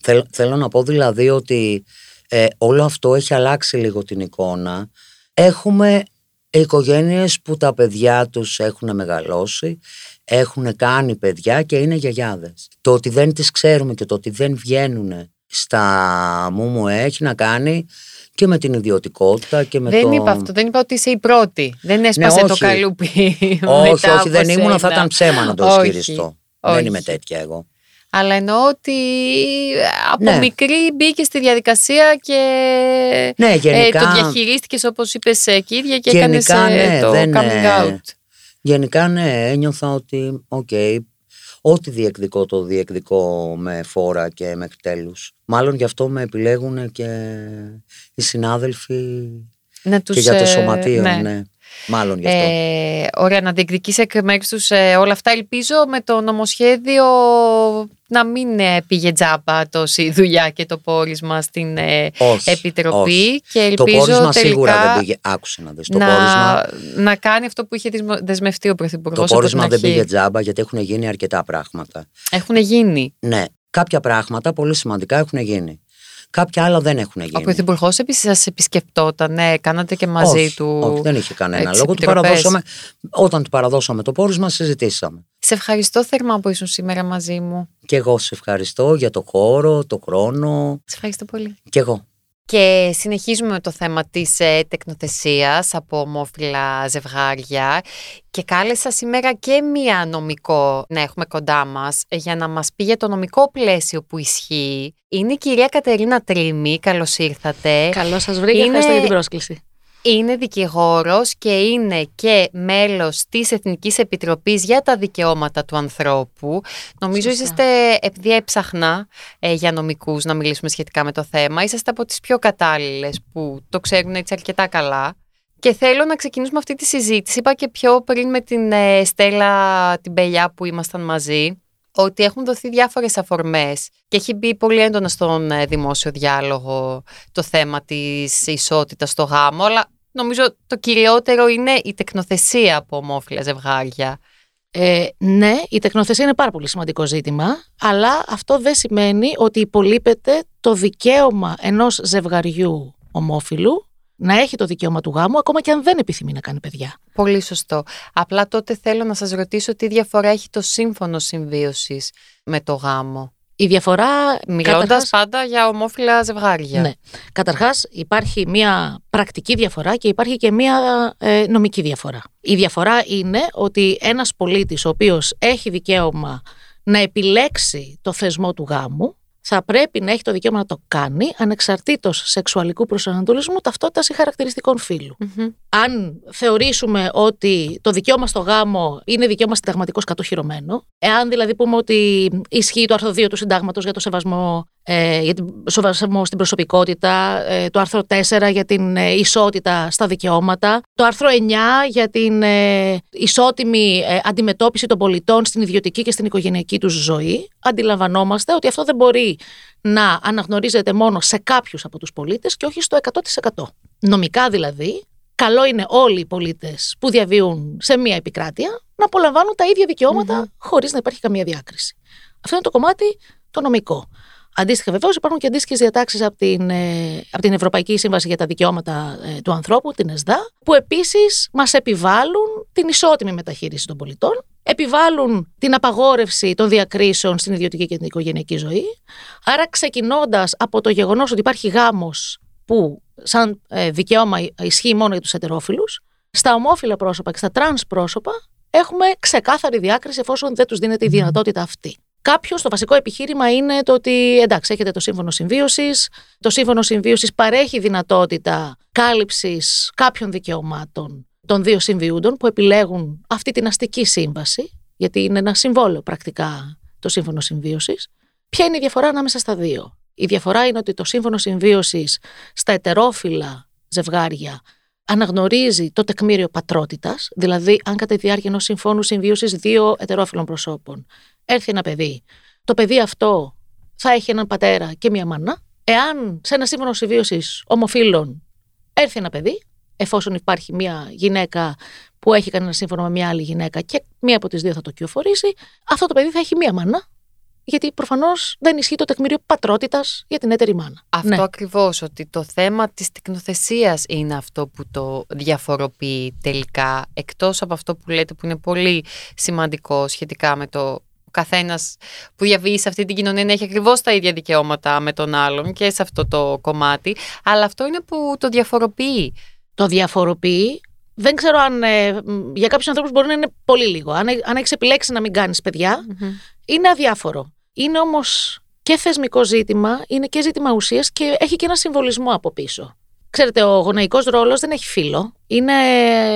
Θέλ- θέλω να πω δηλαδή ότι ε, όλο αυτό έχει αλλάξει λίγο την εικόνα. Έχουμε οικογένειες που τα παιδιά τους έχουν μεγαλώσει, έχουν κάνει παιδιά και είναι γιαγιάδες. Το ότι δεν τις ξέρουμε και το ότι δεν βγαίνουν στα μου έχει να κάνει και με την ιδιωτικότητα και με δεν το... είπα αυτό, δεν είπα ότι είσαι η πρώτη. Δεν έσπασε Ναι, το όχι. καλούπι. Όχι, μετά όχι, δεν από ήμουν, θα σένα. ήταν ψέμα να το Όχι, ισχυριστώ. όχι. Δεν είμαι τέτοια εγώ. Αλλά εννοώ ότι από Ναι. μικρή μπήκε στη διαδικασία και Ναι, γενικά- ε, το διαχειρίστηκες όπως είπες ε, κύριε και Γενικά, έκανες ε, ναι, το δεν, coming ε, out. Γενικά ναι, ένιωθα ότι οκ, Ό,τι διεκδικώ το διεκδικώ με φόρα και μέχρι τέλους. Μάλλον γι' αυτό με επιλέγουν και οι συνάδελφοι Να τους, και για το ε, σωματείο. ναι. Ναι. Μάλλον γι' αυτό. Ε, ωραία, να διεκδικήσει εκ μέρους τους ε, όλα αυτά. Ελπίζω με το νομοσχέδιο να μην ε, πήγε τζάμπα τόση δουλειά και το πόρισμα στην ε, όχι, Επιτροπή. όχι. Και Το ελπίζω πόρισμα τελικά σίγουρα δεν πήγε. Άκουσε να δεις. Το να, πόρισμα, να κάνει αυτό που είχε δεσμο- δεσμευτεί ο Πρωθυπουργός. το πόρισμα δεν πήγε τζάμπα γιατί έχουν γίνει αρκετά πράγματα. Έχουν γίνει. Ναι, κάποια πράγματα πολύ σημαντικά έχουν γίνει. Κάποια άλλα δεν έχουν Ο γίνει. Πρωθυπουργός επίσης σας επισκεπτόταν, ναι, κάνατε και μαζί όχι, του. όχι, δεν είχε κανένα τις λόγο. Του επιτροπές. παραδώσαμε, όταν του παραδώσαμε το πόρισμα, συζητήσαμε. Σε ευχαριστώ θερμά που ήσουν σήμερα μαζί μου. Και εγώ σε ευχαριστώ για το χώρο, το χρόνο. Σε ευχαριστώ πολύ. Και εγώ. Και συνεχίζουμε με το θέμα της ε, τεκνοθεσίας από ομόφυλα ζευγάρια και κάλεσα σήμερα και μία νομικό να έχουμε κοντά μας ε, για να μας πει για το νομικό πλαίσιο που ισχύει. Είναι η κυρία Κατερίνα Τρίμη, καλώς ήρθατε. Καλώς σας βρήκα. Είναι- Ευχαριστώ για την πρόσκληση. Είναι δικηγόρος και είναι και μέλος της Εθνικής Επιτροπής για τα Δικαιώματα του Ανθρώπου. Νομίζω Σωστά. είσαστε, επειδή έψαχνα ε, για νομικούς να μιλήσουμε σχετικά με το θέμα, είσαστε από τις πιο κατάλληλες που το ξέρουν έτσι αρκετά καλά. Και θέλω να ξεκινήσουμε αυτή τη συζήτηση. Είπα και πιο πριν με την ε, Στέλλα την Πελιά που ήμασταν μαζί, ότι έχουν δοθεί διάφορες αφορμές και έχει μπει πολύ έντονα στον ε, δημόσιο διάλογο το θέμα της ισότητας στο γάμο, αλλά νομίζω το κυριότερο είναι η τεκνοθεσία από ομόφυλα ζευγάρια. Ε, ναι, η τεκνοθεσία είναι πάρα πολύ σημαντικό ζήτημα, αλλά αυτό δεν σημαίνει ότι υπολείπεται το δικαίωμα ενός ζευγαριού ομόφυλου να έχει το δικαίωμα του γάμου, ακόμα και αν δεν επιθυμεί να κάνει παιδιά. Πολύ σωστό. Απλά τότε θέλω να σας ρωτήσω τι διαφορά έχει το σύμφωνο συμβίωσης με το γάμο. Η διαφορά. Μιλώντας καταρχάς- πάντα για ομόφυλα ζευγάρια. Ναι. Καταρχάς υπάρχει μια πρακτική διαφορά και υπάρχει και μια ε, νομική διαφορά. Η διαφορά είναι ότι ένας πολίτης ο οποίος έχει δικαίωμα να επιλέξει το θεσμό του γάμου θα πρέπει να έχει το δικαίωμα να το κάνει ανεξαρτήτως σεξουαλικού προσανατολισμού, ταυτότητας ή χαρακτηριστικών φύλου. Μμμ. Αν θεωρήσουμε ότι το δικαίωμα στο γάμο είναι δικαίωμα συνταγματικώς κατοχυρωμένο, εάν δηλαδή πούμε ότι ισχύει το άρθρο 2 του συντάγματος για το σεβασμό, ε, για την σεβασμό στην προσωπικότητα, ε, το άρθρο 4 για την ε, ισότητα στα δικαιώματα, το άρθρο 9 για την ε, ισότιμη ε, αντιμετώπιση των πολιτών στην ιδιωτική και στην οικογενειακή τους ζωή, αντιλαμβανόμαστε ότι αυτό δεν μπορεί να αναγνωρίζεται μόνο σε κάποιους από τους πολίτες και όχι στο 100%. Νομικά δηλαδή, καλό είναι όλοι οι πολίτες που διαβίουν σε μία επικράτεια να απολαμβάνουν τα ίδια δικαιώματα χωρίς να υπάρχει καμία διάκριση. Αυτό είναι το κομμάτι το νομικό. Αντίστοιχα, βεβαίως υπάρχουν και αντίστοιχες διατάξεις από την, ε, από την Ευρωπαϊκή Σύμβαση για τα Δικαιώματα ε, του Ανθρώπου, την ΕΣΔΑ, που επίσης μας επιβάλλουν την ισότιμη μεταχείριση των πολιτών, επιβάλλουν την απαγόρευση των διακρίσεων στην ιδιωτική και την οικογενειακή ζωή. Άρα, ξεκινώντας από το γεγονός ότι υπάρχει γάμος που σαν ε, δικαίωμα ισχύει μόνο για τους ετερόφιλους, στα ομόφυλα πρόσωπα και στα τρανς πρόσωπα έχουμε ξεκάθαρη διάκριση εφόσον δεν τους δίνεται η δυνατότητα αυτή. Κάποιος, το βασικό επιχείρημα είναι το ότι εντάξει, έχετε το σύμφωνο συμβίωσης. Το σύμφωνο συμβίωσης παρέχει δυνατότητα κάλυψης κάποιων δικαιωμάτων των δύο συμβιούντων που επιλέγουν αυτή την αστική σύμβαση, γιατί είναι ένα συμβόλαιο πρακτικά το σύμφωνο συμβίωσης. Ποια είναι η διαφορά ανάμεσα στα δύο; Η διαφορά είναι ότι το σύμφωνο συμβίωσης στα ετερόφυλα ζευγάρια αναγνωρίζει το τεκμήριο πατρότητας, δηλαδή αν κατά τη διάρκεια ενός συμφώνου συμβίωσης δύο ετερόφυλων προσώπων έρθει ένα παιδί, το παιδί αυτό θα έχει έναν πατέρα και μία μάνα. Εάν σε ένα σύμφωνο συμβίωσης ομοφύλων έρθει ένα παιδί, εφόσον υπάρχει μία γυναίκα που έχει κάνει ένα σύμφωνο με μία άλλη γυναίκα και μία από τις δύο θα το κυοφορήσει, αυτό το παιδί θα έχει μία μάνα. Γιατί προφανώς δεν ισχύει το τεκμήριο πατρότητας για την έτερη μάνα. Αυτό Ναι. ακριβώς, ότι το θέμα της τεκνοθεσίας είναι αυτό που το διαφοροποιεί τελικά, εκτός από αυτό που λέτε που είναι πολύ σημαντικό σχετικά με το ο καθένας που διαβεί σε αυτή την κοινωνία να έχει ακριβώς τα ίδια δικαιώματα με τον άλλον και σε αυτό το κομμάτι, αλλά αυτό είναι που το διαφοροποιεί. το διαφοροποιεί. Δεν ξέρω αν ε, μ, για κάποιους ανθρώπους μπορεί να είναι πολύ λίγο. Αν, ε- αν έχεις επιλέξει να μην κάνεις παιδιά, είναι αδιάφορο. Είναι όμως και θεσμικό ζήτημα, είναι και ζήτημα ουσίας και έχει και ένα συμβολισμό από πίσω. Ξέρετε, ο γονεϊκός ρόλος δεν έχει φύλλο. Είναι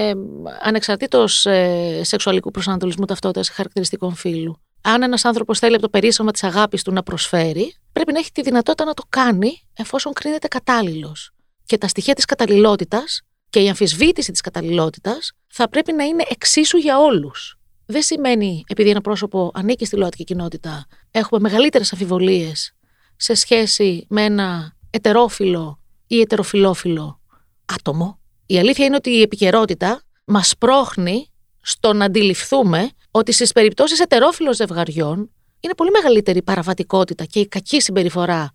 ε, ανεξαρτήτως ε, σεξουαλικού προσανατολισμού ταυτότητας ή χαρακτηριστικών φύλου. Αν ένας άνθρωπος θέλει από το περίσσευμα της αγάπης του να προσφέρει, πρέπει να έχει τη δυνατότητα να το κάνει εφόσον κρίνεται κατάλληλος. Και τα στοιχεία της καταλληλότητας και η αμφισβήτηση της καταλληλότητας θα πρέπει να είναι εξίσου για όλους. Δεν σημαίνει, επειδή ένα πρόσωπο ανήκει στη ΛΟΑΤΚΙ κοινότητα, έχουμε μεγαλύτερες αμφιβολίες σε σχέση με ένα ετερόφιλο ή ετεροφιλόφιλο άτομο. Η αλήθεια είναι ότι η επικαιρότητα μας πρόχνει στο να αντιληφθούμε ότι στις περιπτώσεις ετερόφιλων ζευγαριών είναι πολύ μεγαλύτερη η παραβατικότητα και η κακή συμπεριφορά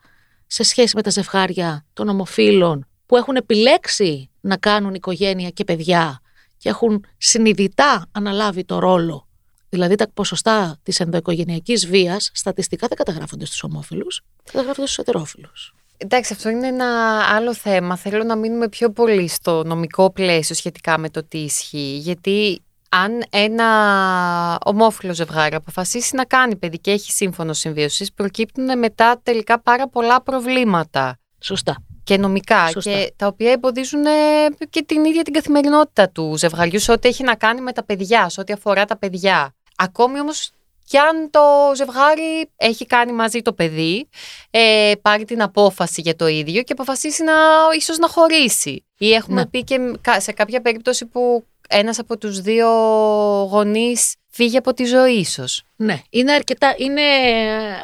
σε σχέση με τα ζευγάρια των ομοφύλων που έχουν επιλέξει να κάνουν οικογένεια και παιδιά και έχουν συνειδητά αναλάβει το ρόλο. Δηλαδή τα ποσοστά της ενδοοικογενειακής βίας στατιστικά δεν καταγράφονται στους ομόφυλους, καταγράφονται στους ετερόφιλους. Εντάξει, αυτό είναι ένα άλλο θέμα. Θέλω να μείνουμε πιο πολύ στο νομικό πλαίσιο σχετικά με το τι ισχύει. Γιατί αν ένα ομόφυλο ζευγάρι αποφασίσει να κάνει παιδί και έχει σύμφωνο συμβίωσης, προκύπτουν μετά τελικά πάρα πολλά προβλήματα. Σωστά. Και νομικά, και τα οποία εμποδίζουν ε, και την ίδια την καθημερινότητα του ζευγαριού σε ό,τι έχει να κάνει με τα παιδιά, σε ό,τι αφορά τα παιδιά. Ακόμη όμως και αν το ζευγάρι έχει κάνει μαζί το παιδί, ε, πάρει την απόφαση για το ίδιο και αποφασίσει να ίσως να χωρίσει. Ή έχουμε ναι. πει και σε κάποια περίπτωση που ένας από τους δύο γονείς φύγει από τη ζωή ίσως. Ναι, είναι, αρκετά, είναι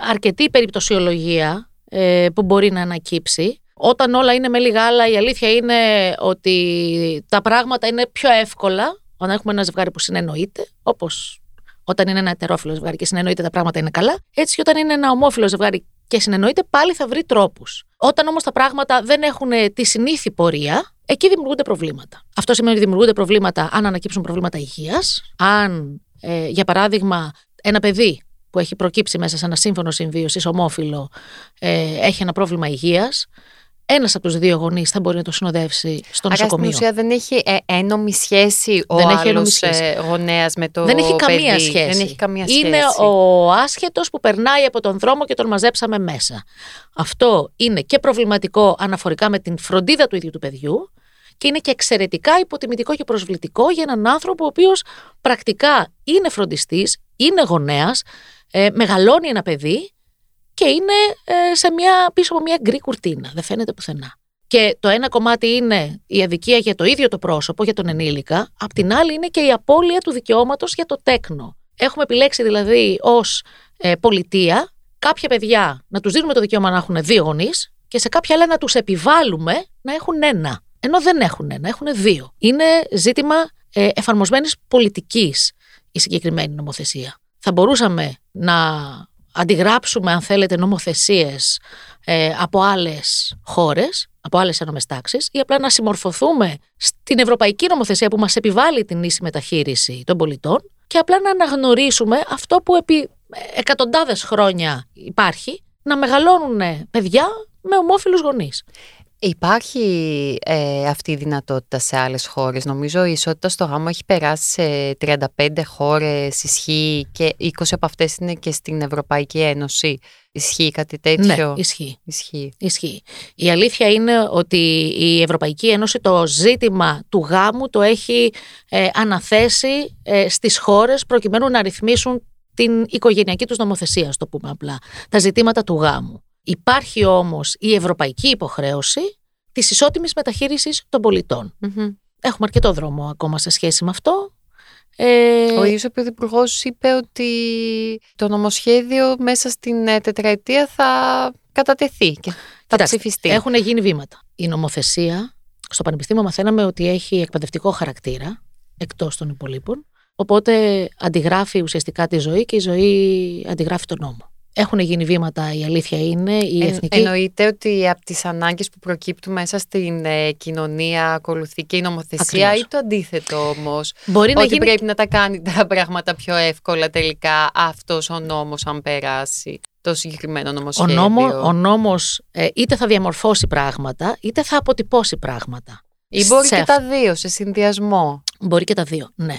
αρκετή περιπτωσιολογία ε, που μπορεί να ανακύψει. Όταν όλα είναι με λίγα άλλα, η αλήθεια είναι ότι τα πράγματα είναι πιο εύκολα όταν έχουμε ένα ζευγάρι που συνεννοείται, όπως όταν είναι ένα ετερόφιλο ζευγάρι και συνεννοείται τα πράγματα είναι καλά. Έτσι και όταν είναι ένα ομόφιλο ζευγάρι και συνεννοείται, πάλι θα βρει τρόπους. Όταν όμως τα πράγματα δεν έχουν τη συνήθη πορεία, εκεί δημιουργούνται προβλήματα. Αυτό σημαίνει ότι δημιουργούνται προβλήματα αν ανακύψουν προβλήματα υγείας, αν, ε, για παράδειγμα, ένα παιδί που έχει προκύψει μέσα σε ένα σύμφωνο συμβίωσης ομόφυλο ε, έχει ένα πρόβλημα υγείας, ένας από τους δύο γονείς θα μπορεί να το συνοδεύσει στο Άρα, νοσοκομείο. Στην ουσία δεν έχει ε, ένομη σχέση ο άλλος ε, γονέας με το δεν έχει παιδί. Καμία σχέση. Δεν έχει καμία σχέση. Είναι ο άσχετος που περνάει από τον δρόμο και τον μαζέψαμε μέσα. Αυτό είναι και προβληματικό αναφορικά με την φροντίδα του ίδιου του παιδιού και είναι και εξαιρετικά υποτιμητικό και προσβλητικό για έναν άνθρωπο ο οποίος πρακτικά είναι φροντιστής, είναι γονέας, ε, μεγαλώνει ένα παιδί και είναι ε, σε μια, πίσω από μια γκρι κουρτίνα. Δεν φαίνεται πουθενά. Και το ένα κομμάτι είναι η αδικία για το ίδιο το πρόσωπο, για τον ενήλικα. Απ' την άλλη είναι και η απώλεια του δικαιώματος για το τέκνο. Έχουμε επιλέξει δηλαδή ως ε, πολιτεία κάποια παιδιά να τους δίνουμε το δικαίωμα να έχουν δύο γονείς και σε κάποια άλλα να τους επιβάλλουμε να έχουν ένα. Ενώ δεν έχουν ένα, έχουν δύο. Είναι ζήτημα ε, εφαρμοσμένης πολιτικής η συγκεκριμένη νομοθεσία. Θα μπορούσαμε να αντιγράψουμε, αν θέλετε, νομοθεσίες ε, από άλλες χώρες, από άλλες ένομες τάξεις ή απλά να συμμορφωθούμε στην ευρωπαϊκή νομοθεσία που μας επιβάλλει την ίση μεταχείριση των πολιτών και απλά να αναγνωρίσουμε αυτό που επί εκατοντάδες χρόνια υπάρχει, να μεγαλώνουν παιδιά με ομόφυλους γονείς. Υπάρχει ε, αυτή η δυνατότητα σε άλλες χώρες; Νομίζω η ισότητα στο γάμο έχει περάσει σε 35 χώρες, ισχύει και 20 από αυτές είναι και στην Ευρωπαϊκή Ένωση. Ισχύει κάτι τέτοιο; Ναι, ισχύει. ισχύει. ισχύει. Η αλήθεια είναι ότι η Ευρωπαϊκή Ένωση το ζήτημα του γάμου το έχει ε, αναθέσει ε, στις χώρες προκειμένου να ρυθμίσουν την οικογενειακή τους νομοθεσία, το πούμε απλά. Τα ζητήματα του γάμου. Υπάρχει όμως η ευρωπαϊκή υποχρέωση της ισότιμης μεταχείρισης των πολιτων Έχουμε αρκετό δρόμο ακόμα σε σχέση με αυτό. Ε... Ο ίδιος ο Πρωθυπουργός είπε ότι το νομοσχέδιο μέσα στην ε, τετραετία θα κατατεθεί και θα ψηφιστεί. Έχουν γίνει βήματα. Η νομοθεσία, στο Πανεπιστήμιο μαθαίναμε ότι έχει εκπαιδευτικό χαρακτήρα, εκτός των υπολείπων, οπότε αντιγράφει ουσιαστικά τη ζωή και η ζωή αντιγράφει τον νόμο. Έχουν γίνει βήματα, η αλήθεια είναι. Η ε, εθνική... Εννοείται ότι από τις ανάγκες που προκύπτουν μέσα στην ε, κοινωνία ακολουθεί και η νομοθεσία ή το αντίθετο όμως. Μπορεί ότι γίνει... πρέπει να τα κάνει τα πράγματα πιο εύκολα τελικά αυτός ο νόμος αν περάσει το συγκεκριμένο νομοσχέδιο. Ο, νόμο, ο νόμος ε, είτε θα διαμορφώσει πράγματα είτε θα αποτυπώσει πράγματα. Ή μπορεί και τα δύο σε συνδυασμό. Μπορεί και τα δύο, ναι.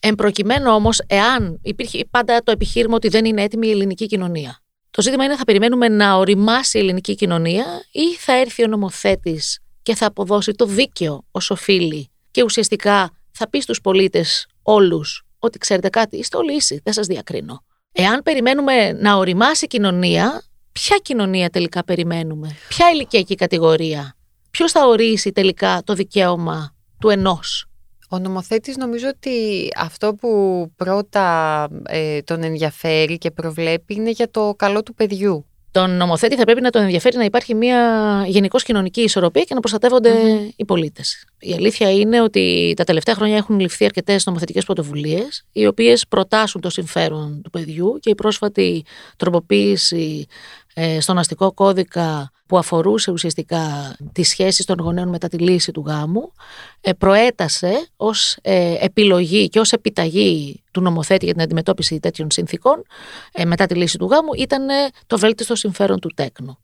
Εν προκειμένου όμως, εάν υπήρχε πάντα το επιχείρημα ότι δεν είναι έτοιμη η ελληνική κοινωνία. Το ζήτημα είναι θα περιμένουμε να οριμάσει η ελληνική κοινωνία ή θα έρθει ο νομοθέτης και θα αποδώσει το δίκαιο ως οφείλει και ουσιαστικά θα πει στους πολίτες όλους ότι ξέρετε κάτι, είστε όλοι ίσοι, δεν σας διακρίνω. Εάν περιμένουμε να οριμάσει η κοινωνία, ποια κοινωνία τελικά περιμένουμε, ποια ηλικιακή κατηγορία, ποιος θα ορίσει τελικά το δικαίωμα του ενός; Ο νομοθέτης νομίζω ότι αυτό που πρώτα ε, τον ενδιαφέρει και προβλέπει είναι για το καλό του παιδιού. Τον νομοθέτη θα πρέπει να τον ενδιαφέρει να υπάρχει μια γενικώς κοινωνική ισορροπία και να προστατεύονται οι πολίτες. Η αλήθεια είναι ότι τα τελευταία χρόνια έχουν ληφθεί αρκετές νομοθετικές πρωτοβουλίες, οι οποίες προτάσουν το συμφέρον του παιδιού και η πρόσφατη τροποποίηση ε, στον αστικό κώδικα που αφορούσε ουσιαστικά τις σχέσεις των γονέων μετά τη λύση του γάμου ε, προέτασε ως ε, επιλογή και ως επιταγή του νομοθέτη για την αντιμετώπιση τέτοιων συνθήκων μετά τη λύση του γάμου ήταν το βέλτιστο συμφέρον του τέκνου.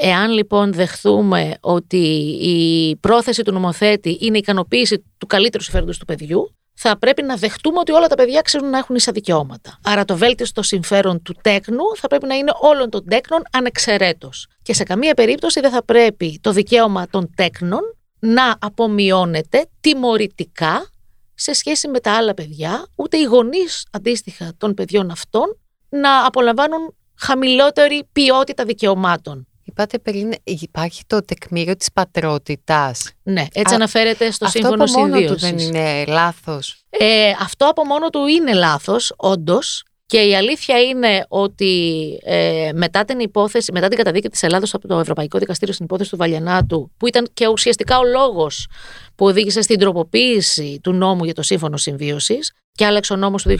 Εάν λοιπόν δεχθούμε ότι η πρόθεση του νομοθέτη είναι η ικανοποίηση του καλύτερου συμφέροντος του παιδιού θα πρέπει να δεχτούμε ότι όλα τα παιδιά ξέρουν να έχουν ίσα δικαιώματα. Άρα το βέλτιστο συμφέρον του τέκνου θα πρέπει να είναι όλων των τέκνων ανεξαιρέτως. Και σε καμία περίπτωση δεν θα πρέπει το δικαίωμα των τέκνων να απομειώνεται τιμωρητικά σε σχέση με τα άλλα παιδιά, ούτε οι γονείς αντίστοιχα των παιδιών αυτών να απολαμβάνουν χαμηλότερη ποιότητα δικαιωμάτων. Είπατε πριν, υπάρχει το τεκμήριο της πατρότητας. Ναι, έτσι αναφέρεται στο αυτό σύμφωνο από μόνο συμβίωσης. του δεν είναι λάθος. Ε, αυτό από μόνο του είναι λάθος, όντως. Και η αλήθεια είναι ότι ε, μετά την υπόθεση, μετά την καταδίκη της Ελλάδος από το Ευρωπαϊκό Δικαστήριο στην υπόθεση του Βαλιανάτου, που ήταν και ουσιαστικά ο λόγος που οδήγησε στην τροποποίηση του νόμου για το σύμφωνο συμβίωσης και άλλαξε ο νόμος του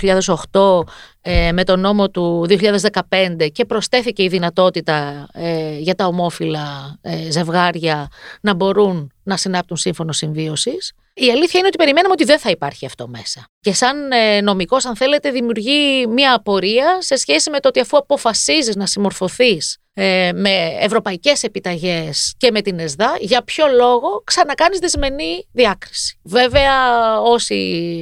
2008 ε, με τον νόμο του 2015 και προσθέθηκε η δυνατότητα ε, για τα ομόφυλα ε, ζευγάρια να μπορούν να συνάπτουν σύμφωνο συμβίωσης. Η αλήθεια είναι ότι περιμέναμε ότι δεν θα υπάρχει αυτό μέσα. Και σαν ε, νομικός, αν θέλετε, δημιουργεί μια απορία σε σχέση με το ότι αφού αποφασίζεις να συμμορφωθείς ε, με ευρωπαϊκές επιταγές και με την ΕΣΔΑ, για ποιο λόγο ξανακάνεις δεσμενή διάκριση. Βέβαια, όσοι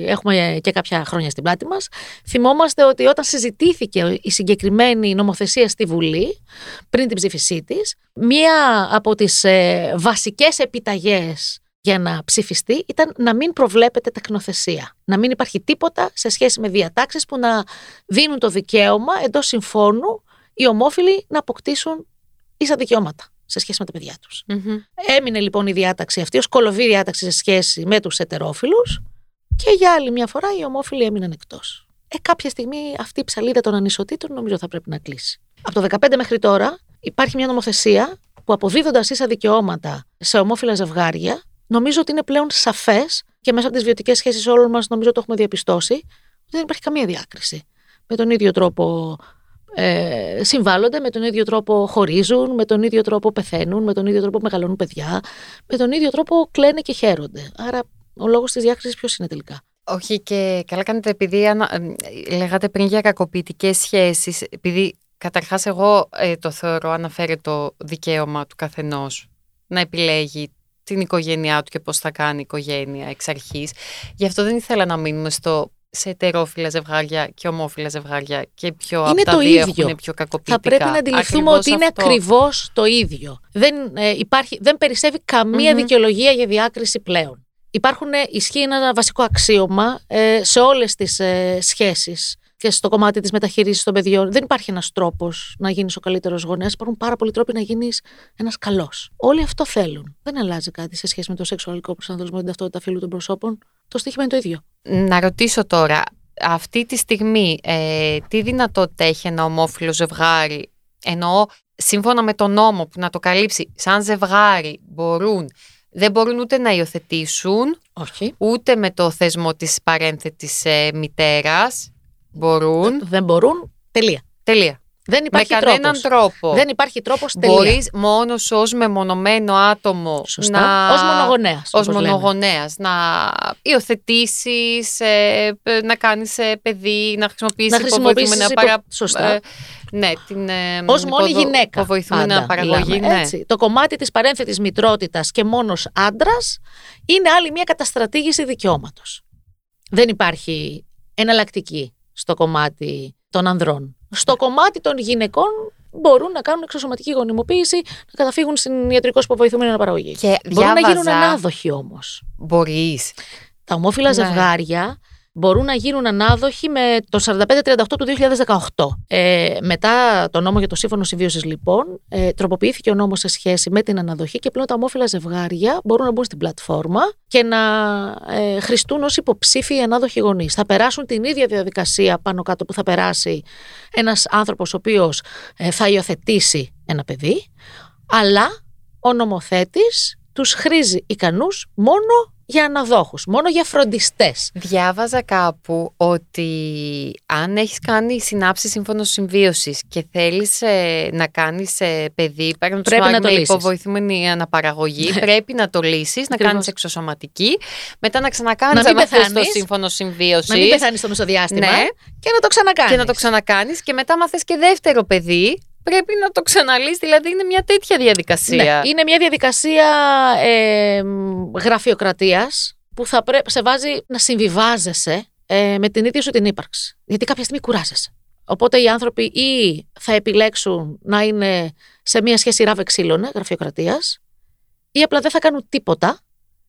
έχουμε και κάποια χρόνια στην πλάτη μας, θυμόμαστε ότι όταν συζητήθηκε η συγκεκριμένη νομοθεσία στη Βουλή, πριν την ψήφισή της, μία από τις ε, βασικές επιταγές για να ψηφιστεί ήταν να μην προβλέπεται τεκνοθεσία. Να μην υπάρχει τίποτα σε σχέση με διατάξεις που να δίνουν το δικαίωμα εντός συμφώνου οι ομόφυλοι να αποκτήσουν ίσα δικαιώματα σε σχέση με τα παιδιά τους. Έμεινε λοιπόν η διάταξη αυτή ως κολοβή διάταξη σε σχέση με τους ετερόφιλους και για άλλη μια φορά οι ομόφυλοι έμειναν εκτός. Ε, κάποια στιγμή αυτή η ψαλίδα των ανισοτήτων νομίζω θα πρέπει να κλείσει. Από το 2015 μέχρι τώρα υπάρχει μια νομοθεσία που αποδίδοντας ίσα δικαιώματα σε ομόφυλα ζευγάρια νομίζω ότι είναι πλέον σαφές και μέσα από τις βιωτικές σχέσεις όλων μας, νομίζω το έχουμε διαπιστώσει, ότι δεν υπάρχει καμία διάκριση. Με τον ίδιο τρόπο ε, συμβάλλονται, με τον ίδιο τρόπο χωρίζουν, με τον ίδιο τρόπο πεθαίνουν, με τον ίδιο τρόπο μεγαλώνουν παιδιά, με τον ίδιο τρόπο κλαίνε και χαίρονται. Άρα ο λόγος της διάκρισης ποιος είναι τελικά; Όχι και καλά κάνετε επειδή ανα... ε, λέγατε πριν για κακοποιητικές σχέσεις, επειδή καταρχάς εγώ ε, το θεωρώ αναφέρει το δικαίωμα του καθενός να επιλέγει την οικογένειά του και πώς θα κάνει η οικογένεια εξ αρχής. Γι' αυτό δεν ήθελα να μείνουμε στο σε ετερόφιλα ζευγάρια και ομόφιλα ζευγάρια και πιο Είναι από τα το δύο ίδιο. έχουν πιο κακοποιητικά. Θα πρέπει να αντιληφθούμε Ακριβώς ότι είναι αυτό. ακριβώς το ίδιο. Δεν, ε, υπάρχει, δεν περισσεύει καμία Μμμ. δικαιολογία για διάκριση πλέον. Υπάρχουν, ε, ισχύει ένα βασικό αξίωμα ε, σε όλες τις ε, σχέσεις και στο κομμάτι της μεταχείρισης των παιδιών. Δεν υπάρχει ένας τρόπος να γίνεις ο καλύτερος γονέας. Υπάρχουν πάρα πολλοί τρόποι να γίνεις ένας καλός. Όλοι αυτό θέλουν. Δεν αλλάζει κάτι σε σχέση με το σεξουαλικό προσανατολισμό ή την ταυτότητα φύλου των προσώπων. Το στοίχημα είναι το ίδιο. Να ρωτήσω τώρα, αυτή τη στιγμή ε, τι δυνατότητα έχει ένα ομόφυλο ζευγάρι, εννοώ σύμφωνα με τον νόμο που να το καλύψει, σαν ζευγάρι μπορούν, δεν μπορούν ούτε να υιοθετήσουν, Όχι. ούτε με το θεσμό της παρένθετης ε, μητέρας μπορούν. Δεν μπορούν. Τελεία. Τελεία. Δεν Με υπάρχει κανέναν τρόπος. τρόπο. Δεν υπάρχει τρόπος τελεία. Μπορείς μόνος ως μεμονωμένο άτομο Σωστά. να... Ως μονογονέας, Ως όπως λέμε. μονογονέας, να υιοθετήσεις, ε, ε, να κάνεις ε, παιδί, να χρησιμοποιήσεις, Να χρησιμοποιήσεις υποβοηθούμενα υπο- παρα... Σωστά. ε, ναι, την ε, Ω μόνη υποδο- γυναίκα. υποβοηθούμενα πάντα παραγωγή, μιλάμε, ναι. έτσι. Το κομμάτι της παρένθετη μητρότητας και μόνος άντρας είναι άλλη μια καταστρατήγηση δικαιώματος. Δεν υπάρχει εναλλακτική στο κομμάτι των ανδρών. Στο κομμάτι των γυναικών μπορούν να κάνουν εξωσωματική γονιμοποίηση, να καταφύγουν στην ιατρικώ υποβοηθούμενη αναπαραγωγή. Και Μπορούν να γίνουν διάβαζα- ανάδοχοι όμως. Μπορείς. Τα ομόφυλα Ναι. ζευγάρια μπορούν να γίνουν ανάδοχοι με το 4538 του 2018. Ε, μετά το νόμο για το σύμφωνο συμβίωσης, λοιπόν, ε, τροποποιήθηκε ο νόμος σε σχέση με την αναδοχή και πλέον τα ομόφυλα ζευγάρια μπορούν να μπουν στην πλατφόρμα και να ε, χρηστούν ως υποψήφιοι ανάδοχοι γονείς. Θα περάσουν την ίδια διαδικασία πάνω κάτω που θα περάσει ένας άνθρωπος ο οποίος ε, θα υιοθετήσει ένα παιδί, αλλά ο νομοθέτης τους χρήζει ικανούς μόνο για αναδόχους, μόνο για φροντιστές. Διάβαζα κάπου ότι αν έχεις κάνει συνάψη σύμφωνο συμβίωσης και θέλεις ε, να κάνεις ε, παιδί, πρέπει να το με υποβοηθούμενη αναπαραγωγή, Ναι. πρέπει να το λύσεις, να Ακριβώς. κάνεις εξωσωματική, μετά να ξανακάνεις Να μην άμα θες το πεθάνεις. σύμφωνο συμβίωσης. Να μην πεθάνεις στο μεσοδιάστημα Ναι. και να το ξανακάνεις. και να το ξανακάνεις και μετά άμα θες και δεύτερο παιδί πρέπει να το ξαναλύσεις, δηλαδή είναι μια τέτοια διαδικασία. Ναι, είναι μια διαδικασία ε, γραφειοκρατίας που θα πρέ- σε βάζει να συμβιβάζεσαι ε, με την ίδια σου την ύπαρξη. Γιατί κάποια στιγμή κουράζεσαι. Οπότε οι άνθρωποι ή θα επιλέξουν να είναι σε μια σχέση ράβε ξύλωνε γραφειοκρατίας ή απλά δεν θα κάνουν τίποτα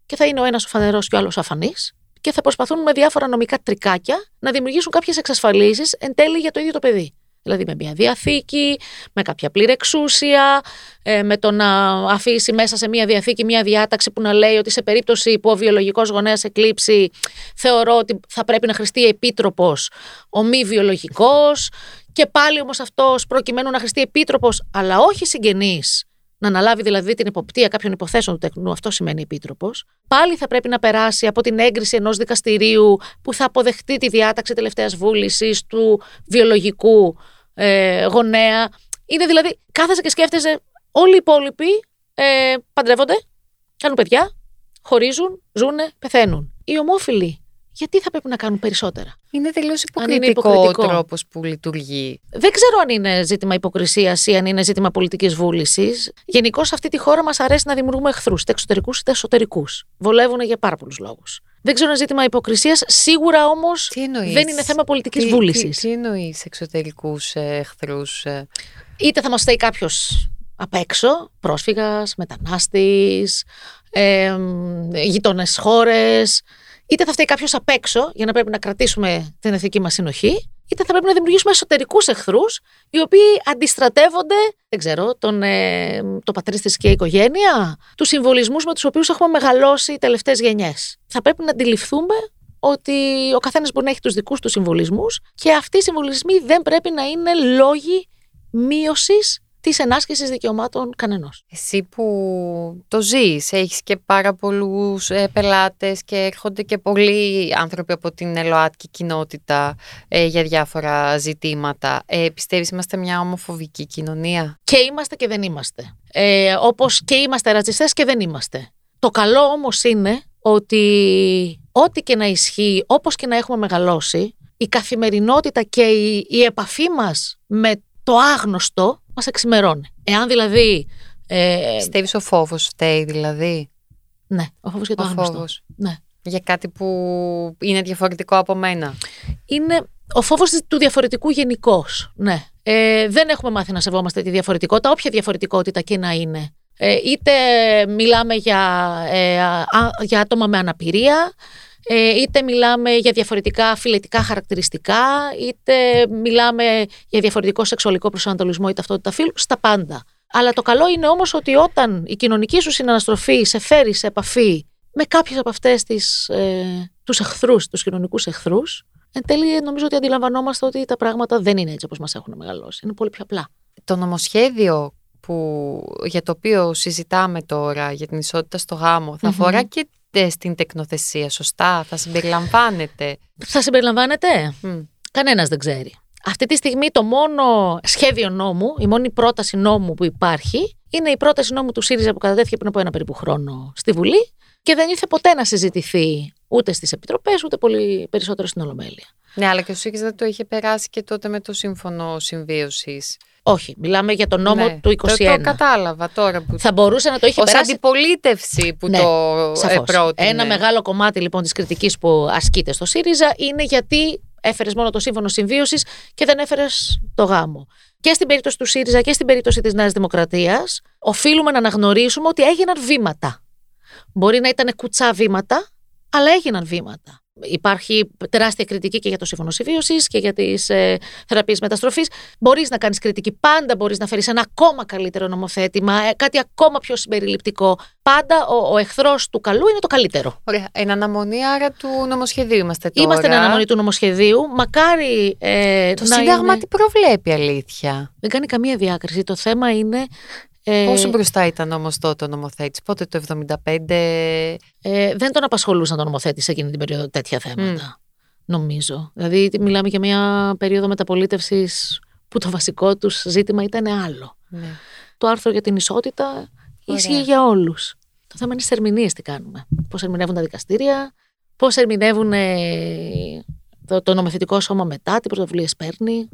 και θα είναι ο ένας ο φανερός και ο άλλος ο αφανής και θα προσπαθούν με διάφορα νομικά τρικάκια να δημιουργήσουν κάποιες εξασφαλίσεις εν τέλει για το ίδιο το παιδί. Δηλαδή με μια διαθήκη, με κάποια πλήρη εξούσια, ε, με το να αφήσει μέσα σε μια διαθήκη μια διάταξη που να λέει ότι σε περίπτωση που ο βιολογικός γονέας εκλείψει θεωρώ ότι θα πρέπει να χρηστεί επίτροπος ο μη βιολογικός. Και πάλι όμως αυτός προκειμένου να χρηστεί επίτροπος αλλά όχι συγγενής να αναλάβει δηλαδή την υποπτία κάποιων υποθέσεων του τεκνού, αυτό σημαίνει επίτροπος, πάλι θα πρέπει να περάσει από την έγκριση ενός δικαστηρίου που θα αποδεχτεί τη διάταξη τελευταίας βούλησης του βιολογικού ε, γονέα. Είναι δηλαδή, κάθεσαι και σκέφτεσαι, όλοι οι υπόλοιποι ε, παντρεύονται, κάνουν παιδιά, χωρίζουν, ζουνε, πεθαίνουν. Οι ομόφυλοι, γιατί θα πρέπει να κάνουν περισσότερα; Είναι τελείως Αν είναι υποκριτικό ο υποκριτικό. τρόπος που λειτουργεί. Δεν ξέρω αν είναι ζήτημα υποκρισίας ή αν είναι ζήτημα πολιτικής βούλησης. Γενικώς σε αυτή τη χώρα μας αρέσει να δημιουργούμε εχθρούς, είτε εξωτερικούς είτε εσωτερικούς. Βολεύουν για πάρα πολλούς λόγους. Δεν ξέρω αν είναι ζήτημα υποκρισίας. Σίγουρα όμως Τι εννοείς; δεν είναι θέμα πολιτικής Τι- βούλησης. Τι, τι εννοείς εξωτερικούς εχθρούς. Είτε θα μας φταίει κάποιος απ' έξω, πρόσφυγας, μετανάστης, ε, γειτονές χώρες, είτε θα φταίει κάποιος απ' έξω για να πρέπει να κρατήσουμε την εθνική μας συνοχή, είτε θα πρέπει να δημιουργήσουμε εσωτερικούς εχθρούς, οι οποίοι αντιστρατεύονται, δεν ξέρω, τον, ε, το πατρί θρησκεία οικογένεια, τους συμβολισμούς με τους οποίους έχουμε μεγαλώσει οι τελευταίες γενιές. Θα πρέπει να αντιληφθούμε ότι ο καθένας μπορεί να έχει τους δικούς του συμβολισμούς και αυτοί οι συμβολισμοί δεν πρέπει να είναι λόγοι μείωσης της ενάσκηση δικαιωμάτων κανενός. Εσύ που το ζεις, έχεις και πάρα πολλούς ε, πελάτες και έρχονται και πολλοί άνθρωποι από την ΕΛΟΑΤΚΙ κοινότητα ε, για διάφορα ζητήματα. Ε, πιστεύεις είμαστε μια ομοφοβική κοινωνία; Και είμαστε και δεν είμαστε. Ε, Όπως και είμαστε ρατσιστές και δεν είμαστε. Το καλό όμως είναι ότι ό,τι και να ισχύει, όπως και να έχουμε μεγαλώσει, η καθημερινότητα και η, η επαφή μας με το άγνωστο μας εξημερώνει. Εάν δηλαδή... Ε, Πιστεύεις ο φόβος φταίει δηλαδή; ναι, ο φόβος για το ο άγνωστο. φόβος. Ναι. Για κάτι που είναι διαφορετικό από μένα; είναι ο φόβος του διαφορετικού γενικώς. Ναι. Ε, δεν έχουμε μάθει να σεβόμαστε τη διαφορετικότητα, όποια διαφορετικότητα και να είναι. Ε, είτε μιλάμε για, ε, α, για άτομα με αναπηρία, ε, είτε μιλάμε για διαφορετικά φιλετικά χαρακτηριστικά, είτε μιλάμε για διαφορετικό σεξουαλικό προσανατολισμό ή ταυτότητα φύλου, στα πάντα. Αλλά το καλό είναι όμως ότι όταν η κοινωνική σου συναναστροφή σε φέρει σε επαφή με κάποιες από αυτές τις, ε, τους εχθρούς, τους κοινωνικούς εχθρούς, εν τέλει νομίζω ότι αντιλαμβανόμαστε ότι τα πράγματα δεν είναι έτσι όπως μας έχουν μεγαλώσει. Είναι πολύ πιο απλά. Το νομοσχέδιο που, για το οποίο συζητάμε τώρα για την ισότητα στο γάμο θα Μμμ. αφορά και ε, στην τεκνοθεσία, σωστά, θα συμπεριλαμβάνεται. Θα συμπεριλαμβάνεται. Μμ. Κανένας δεν ξέρει. Αυτή τη στιγμή το μόνο σχέδιο νόμου, η μόνη πρόταση νόμου που υπάρχει, είναι η πρόταση νόμου του ΣΥΡΙΖΑ που κατατέθηκε πριν από ένα περίπου χρόνο στη Βουλή και δεν ήρθε ποτέ να συζητηθεί ούτε στις επιτροπές ούτε πολύ περισσότερο στην Ολομέλεια. Ναι, αλλά και ο ΣΥΡΙΖΑ το είχε περάσει και τότε με το σύμφωνο συμβίωσης. Όχι, μιλάμε για το νόμο ναι. του 21. Το, το κατάλαβα τώρα που. Θα μπορούσε να το είχε Ω περάσει αντιπολίτευση που Ναι, το ε, Σαφώς. πρότεινε. Ένα μεγάλο κομμάτι λοιπόν της κριτικής που ασκείται στο ΣΥΡΙΖΑ είναι γιατί έφερες μόνο το σύμφωνο συμβίωσης και δεν έφερες το γάμο. Και στην περίπτωση του ΣΥΡΙΖΑ και στην περίπτωση της Νέας Δημοκρατίας οφείλουμε να αναγνωρίσουμε ότι έγιναν βήματα. Μπορεί να ήταν κουτσά βήματα, αλλά έγιναν βήματα. Υπάρχει τεράστια κριτική και για το σύμφωνο συμβίωση και για τις ε, θεραπείες μεταστροφής. Μπορείς να κάνεις κριτική, πάντα μπορείς να φέρεις ένα ακόμα καλύτερο νομοθέτημα, ε, κάτι ακόμα πιο συμπεριληπτικό. Πάντα ο, ο εχθρός του καλού είναι το καλύτερο. Ωραία. Εν αναμονή άρα του νομοσχεδίου είμαστε τώρα. Είμαστε εν αναμονή του νομοσχεδίου. Μακάρι. Ε, Το να Σύνταγμα είναι- τι προβλέπει αλήθεια; Δεν κάνει καμία διάκριση. Το θέμα είναι. Ε, Πόσο μπροστά ήταν όμως τότε ο νομοθέτης, πότε το 75. ε, δεν τον απασχολούσαν τον νομοθέτη σε εκείνη την περίοδο τέτοια θέματα. Νομίζω. Δηλαδή, τι- μιλάμε για μια περίοδο μεταπολίτευσης που το βασικό τους ζήτημα ήταν άλλο. Ναι. Το άρθρο για την ισότητα ίσχυε Ωραία. για όλους. Το θέμα είναι στις ερμηνείες τι κάνουμε. Πώς ερμηνεύουν τα δικαστήρια, πώς ερμηνεύουν ε, το, το νομοθετικό σώμα μετά, τι πρωτοβουλίες παίρνει,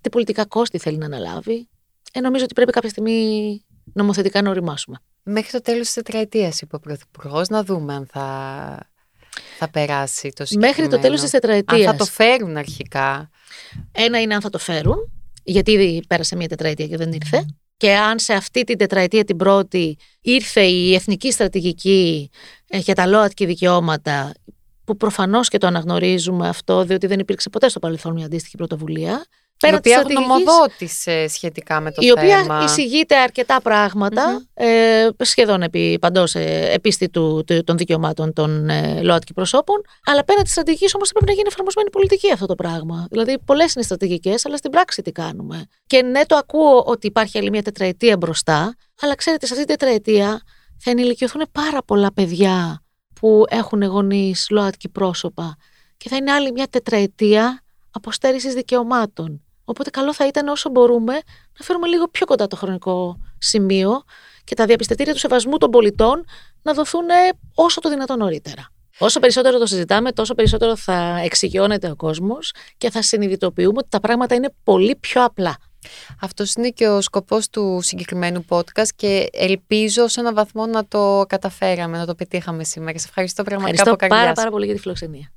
τι πολιτικά κόστη θέλει να αναλάβει. Ε, νομίζω ότι πρέπει κάποια στιγμή νομοθετικά να οριμάσουμε. Μέχρι το τέλος της τετραετίας, είπε ο Πρωθυπουργός, να δούμε αν θα, θα περάσει το συγκεκριμένο. Μέχρι το τέλος της Αν τετραετίας. θα το φέρουν αρχικά. Ένα είναι αν θα το φέρουν, γιατί ήδη πέρασε μια τετραετία και δεν ήρθε. Και αν σε αυτή την τετραετία την πρώτη ήρθε η εθνική στρατηγική ε, για τα ΛΟΑΤΚΙ δικαιώματα, που προφανώς και το αναγνωρίζουμε αυτό, διότι δεν υπήρξε ποτέ στο παρελθόν μια αντίστοιχη πρωτοβουλία. Η Πέραν της οποία στρατηγικής, γνωμοδότησε σχετικά με το η οποία θέμα. εισηγείται αρκετά πράγματα, ε, σχεδόν επί, παντός ε, επίστη του, του- των δικαιωμάτων των ε, ΛΟΑΤΚΙ προσώπων, αλλά πέραν της στρατηγικής όμως θα πρέπει να γίνει εφαρμοσμένη πολιτική αυτό το πράγμα. Δηλαδή, πολλές είναι οι στρατηγικές, αλλά στην πράξη τι κάνουμε. Και ναι, το ακούω ότι υπάρχει άλλη μια τετραετία μπροστά, αλλά ξέρετε, σε αυτή την τετραετία θα ενηλικιωθούν πάρα πολλά παιδιά που έχουν γονείς ΛΟΑΤΚΙ πρόσωπα και θα είναι άλλη μια τετραετία αποστέρησης δικαιωμάτων. Οπότε καλό θα ήταν όσο μπορούμε να φέρουμε λίγο πιο κοντά το χρονικό σημείο και τα διαπιστευτήρια του σεβασμού των πολιτών να δοθούν ε, όσο το δυνατόν νωρίτερα. Όσο περισσότερο το συζητάμε, τόσο περισσότερο θα εξοικειώνεται ο κόσμος και θα συνειδητοποιούμε ότι τα πράγματα είναι πολύ πιο απλά. Αυτός είναι και ο σκοπός του συγκεκριμένου podcast και ελπίζω σε έναν βαθμό να το καταφέραμε, να το πετύχαμε σήμερα. Σε ευχαριστώ πραγματικά Ευχαριστώ από καρδιάς. πάρα, πάρα πολύ για τη φιλοξενία.